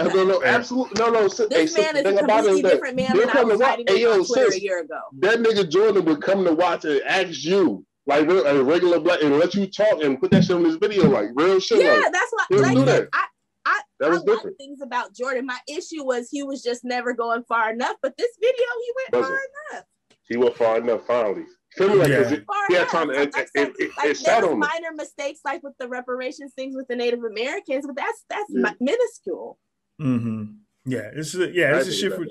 Uh, no, no, absolutely, no, no. sis- hey, This man the is a thing about it completely different man they'll than I was watch- writing hey, yo, on Twitter sis, a year ago. that nigga Jordan would come to watch and ask you, like real, a regular black, and let you talk and put that shit on this video, like real shit. Yeah, like, that's what he'll like do that. I I, That I was like different. things about Jordan. My issue was he was just never going far enough. But this video, he went Wasn't. far enough. He went far enough finally. Feel me? Like, Yeah. 'cause it, Far he had enough. time to, Like it, I it, said, it, it, like it sat there was on him. minor mistakes, like with the reparations things with the Native Americans, but that's that's Yeah. mi- minuscule. hmm Yeah, this is a, yeah, I this is think shit for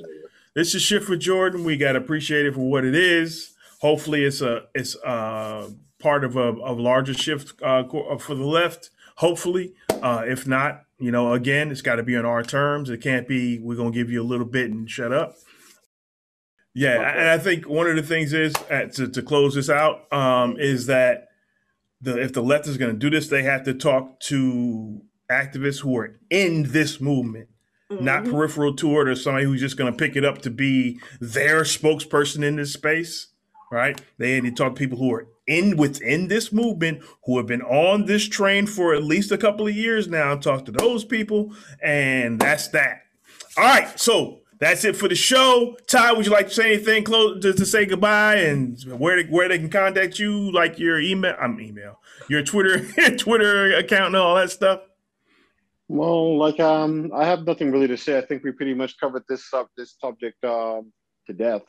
this is shit for Jordan. We got to appreciate it for what it is. Hopefully, it's a it's uh part of a, a larger shift uh, for the left. Hopefully, uh, if not, you know, again, it's got to be on our terms. It can't be we're gonna give you a little bit and shut up. Yeah, Okay. and I think one of the things is uh, to to close this out um, is that the if the left is going to do this, they have to talk to activists who are in this movement, not peripheral to it or somebody who's just going to pick it up to be their spokesperson in this space, right? They need to talk to people who are in within this movement who have been on this train for at least a couple of years now. Talk to those people, and that's that. All right, so that's it for the show. Ty, would you like to say anything close to, to say goodbye and where they, where they can contact you, like your email, I'm email, your Twitter Twitter account and all that stuff? Well, like um, I have nothing really to say. I think we pretty much covered this this subject um, to death.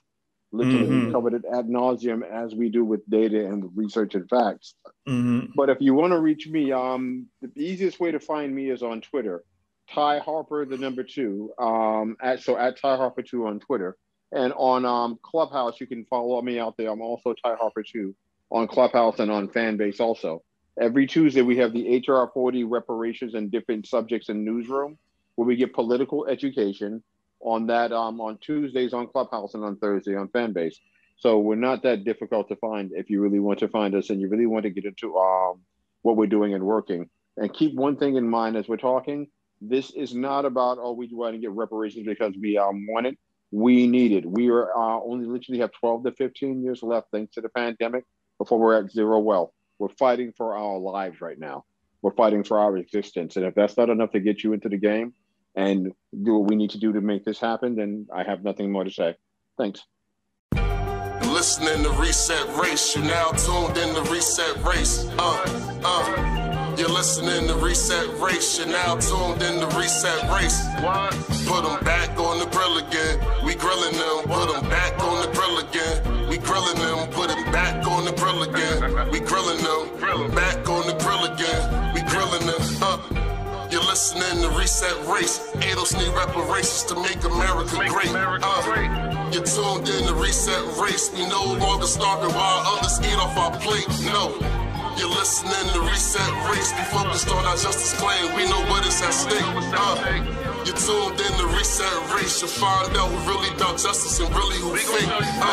Literally Mhm. covered it ad nauseum as we do with data and research and facts. Mm-hmm. But if you want to reach me, um, the easiest way to find me is on Twitter, Ty Harper, the number two. Um, at so at Ty Harper two on Twitter, and on um, Clubhouse, you can follow me out there. I'm also Ty Harper two on Clubhouse and on Fanbase also. Every Tuesday we have the HR 40 reparations and different subjects in newsroom, where we get political education on that um, on Tuesdays on Clubhouse and on Thursday on Fanbase. So we're not that difficult to find if you really want to find us and you really want to get into um, what we're doing and working. And keep one thing in mind as we're talking. This is not about oh we want to get reparations because we um, want it. We need it. We are uh, only literally have 12 to 15 years left thanks to the pandemic before we're at zero wealth. We're fighting for our lives right now. We're fighting for our existence. And if that's not enough to get you into the game and do what we need to do to make this happen, then I have nothing more to say. Thanks. Listening to Reset Race, you're now tuned in to Reset Race. Uh, uh. You're listening to Reset Race, you're now tuned in to Reset Race. What? Put them back on the grill again. We grilling them, put them back on the grill again. We grilling them, put them back on the grill again. We grilling them, back on listening to Reset Race. ADOS need reparations to make America great. Uh, you're tuned in to Reset Race. We no longer starving while others eat off our plate. No. You're listening to Reset Race. Before we focused on our justice claim. We know what is at stake. Uh, you're tuned in to Reset Race. You'll find out who really about justice and really who fake.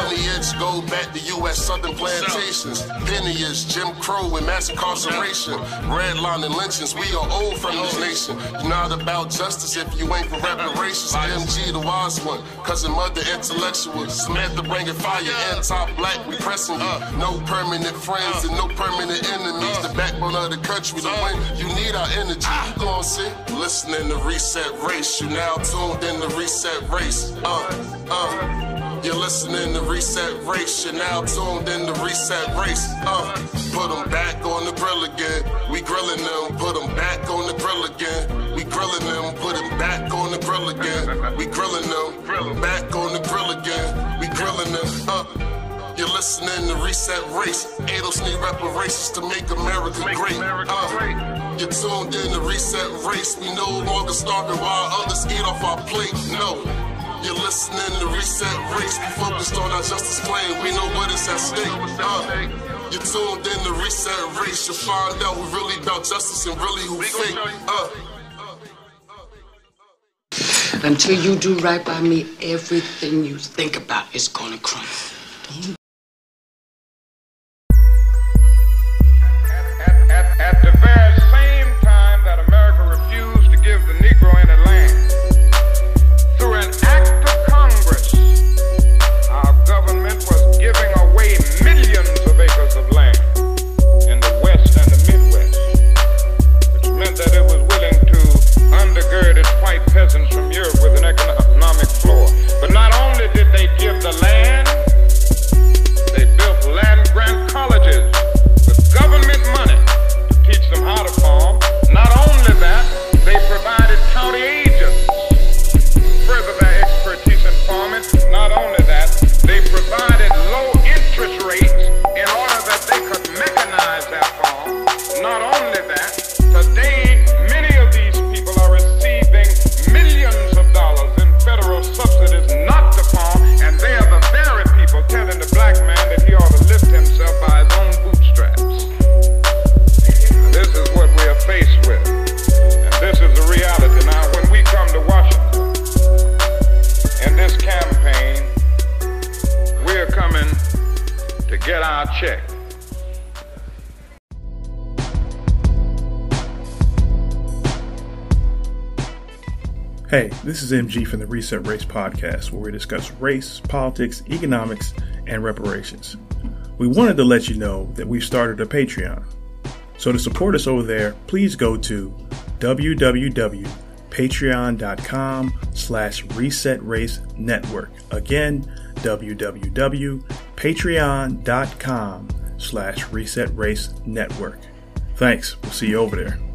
Lineage go back to U.S. Southern plantations. Lineage, Jim Crow and mass incarceration. Redlining and lynchings. We are old from this nation. You're not about justice if you ain't for reparations. MG, the wise one. Cousin Mother, intellectual. Samantha bringing fire. Anti-black, we pressing you. No permanent friends and no permanent enemies. The backbone of the country. To win, you need our energy. You gon' see? Listening to Reset Race. You now tuned in to Reset Race. Uh, uh. You're listening to Reset Race. You're now tuned in to Reset Race. Uh, put them back on the grill again. We grilling them. Put them back on the grill again. We grilling them. Put them back on the grill again. We grilling them. Back on the grill again. We grilling them. Uh. You're listening to Reset Race. ADOS need reparations to make America great. Uh, you're tuned in to Reset Race. We no longer starving while others eat off our plate. No. You're listening to Reset Race. We focused on our justice claim. We know what is at stake. Uh, you're tuned in to Reset Race. You'll find out who really about justice and really who fake. Uh, Until you do right by me, everything you think about is gonna crumble. Hey, this is MG from the Reset Race podcast, where we discuss race, politics, economics, and reparations. We wanted to let you know that we've started a Patreon. So to support us over there, please go to www.patreon.com slash resetracenetwork. Again, www.patreon.com slash resetracenetwork. Thanks. We'll see you over there.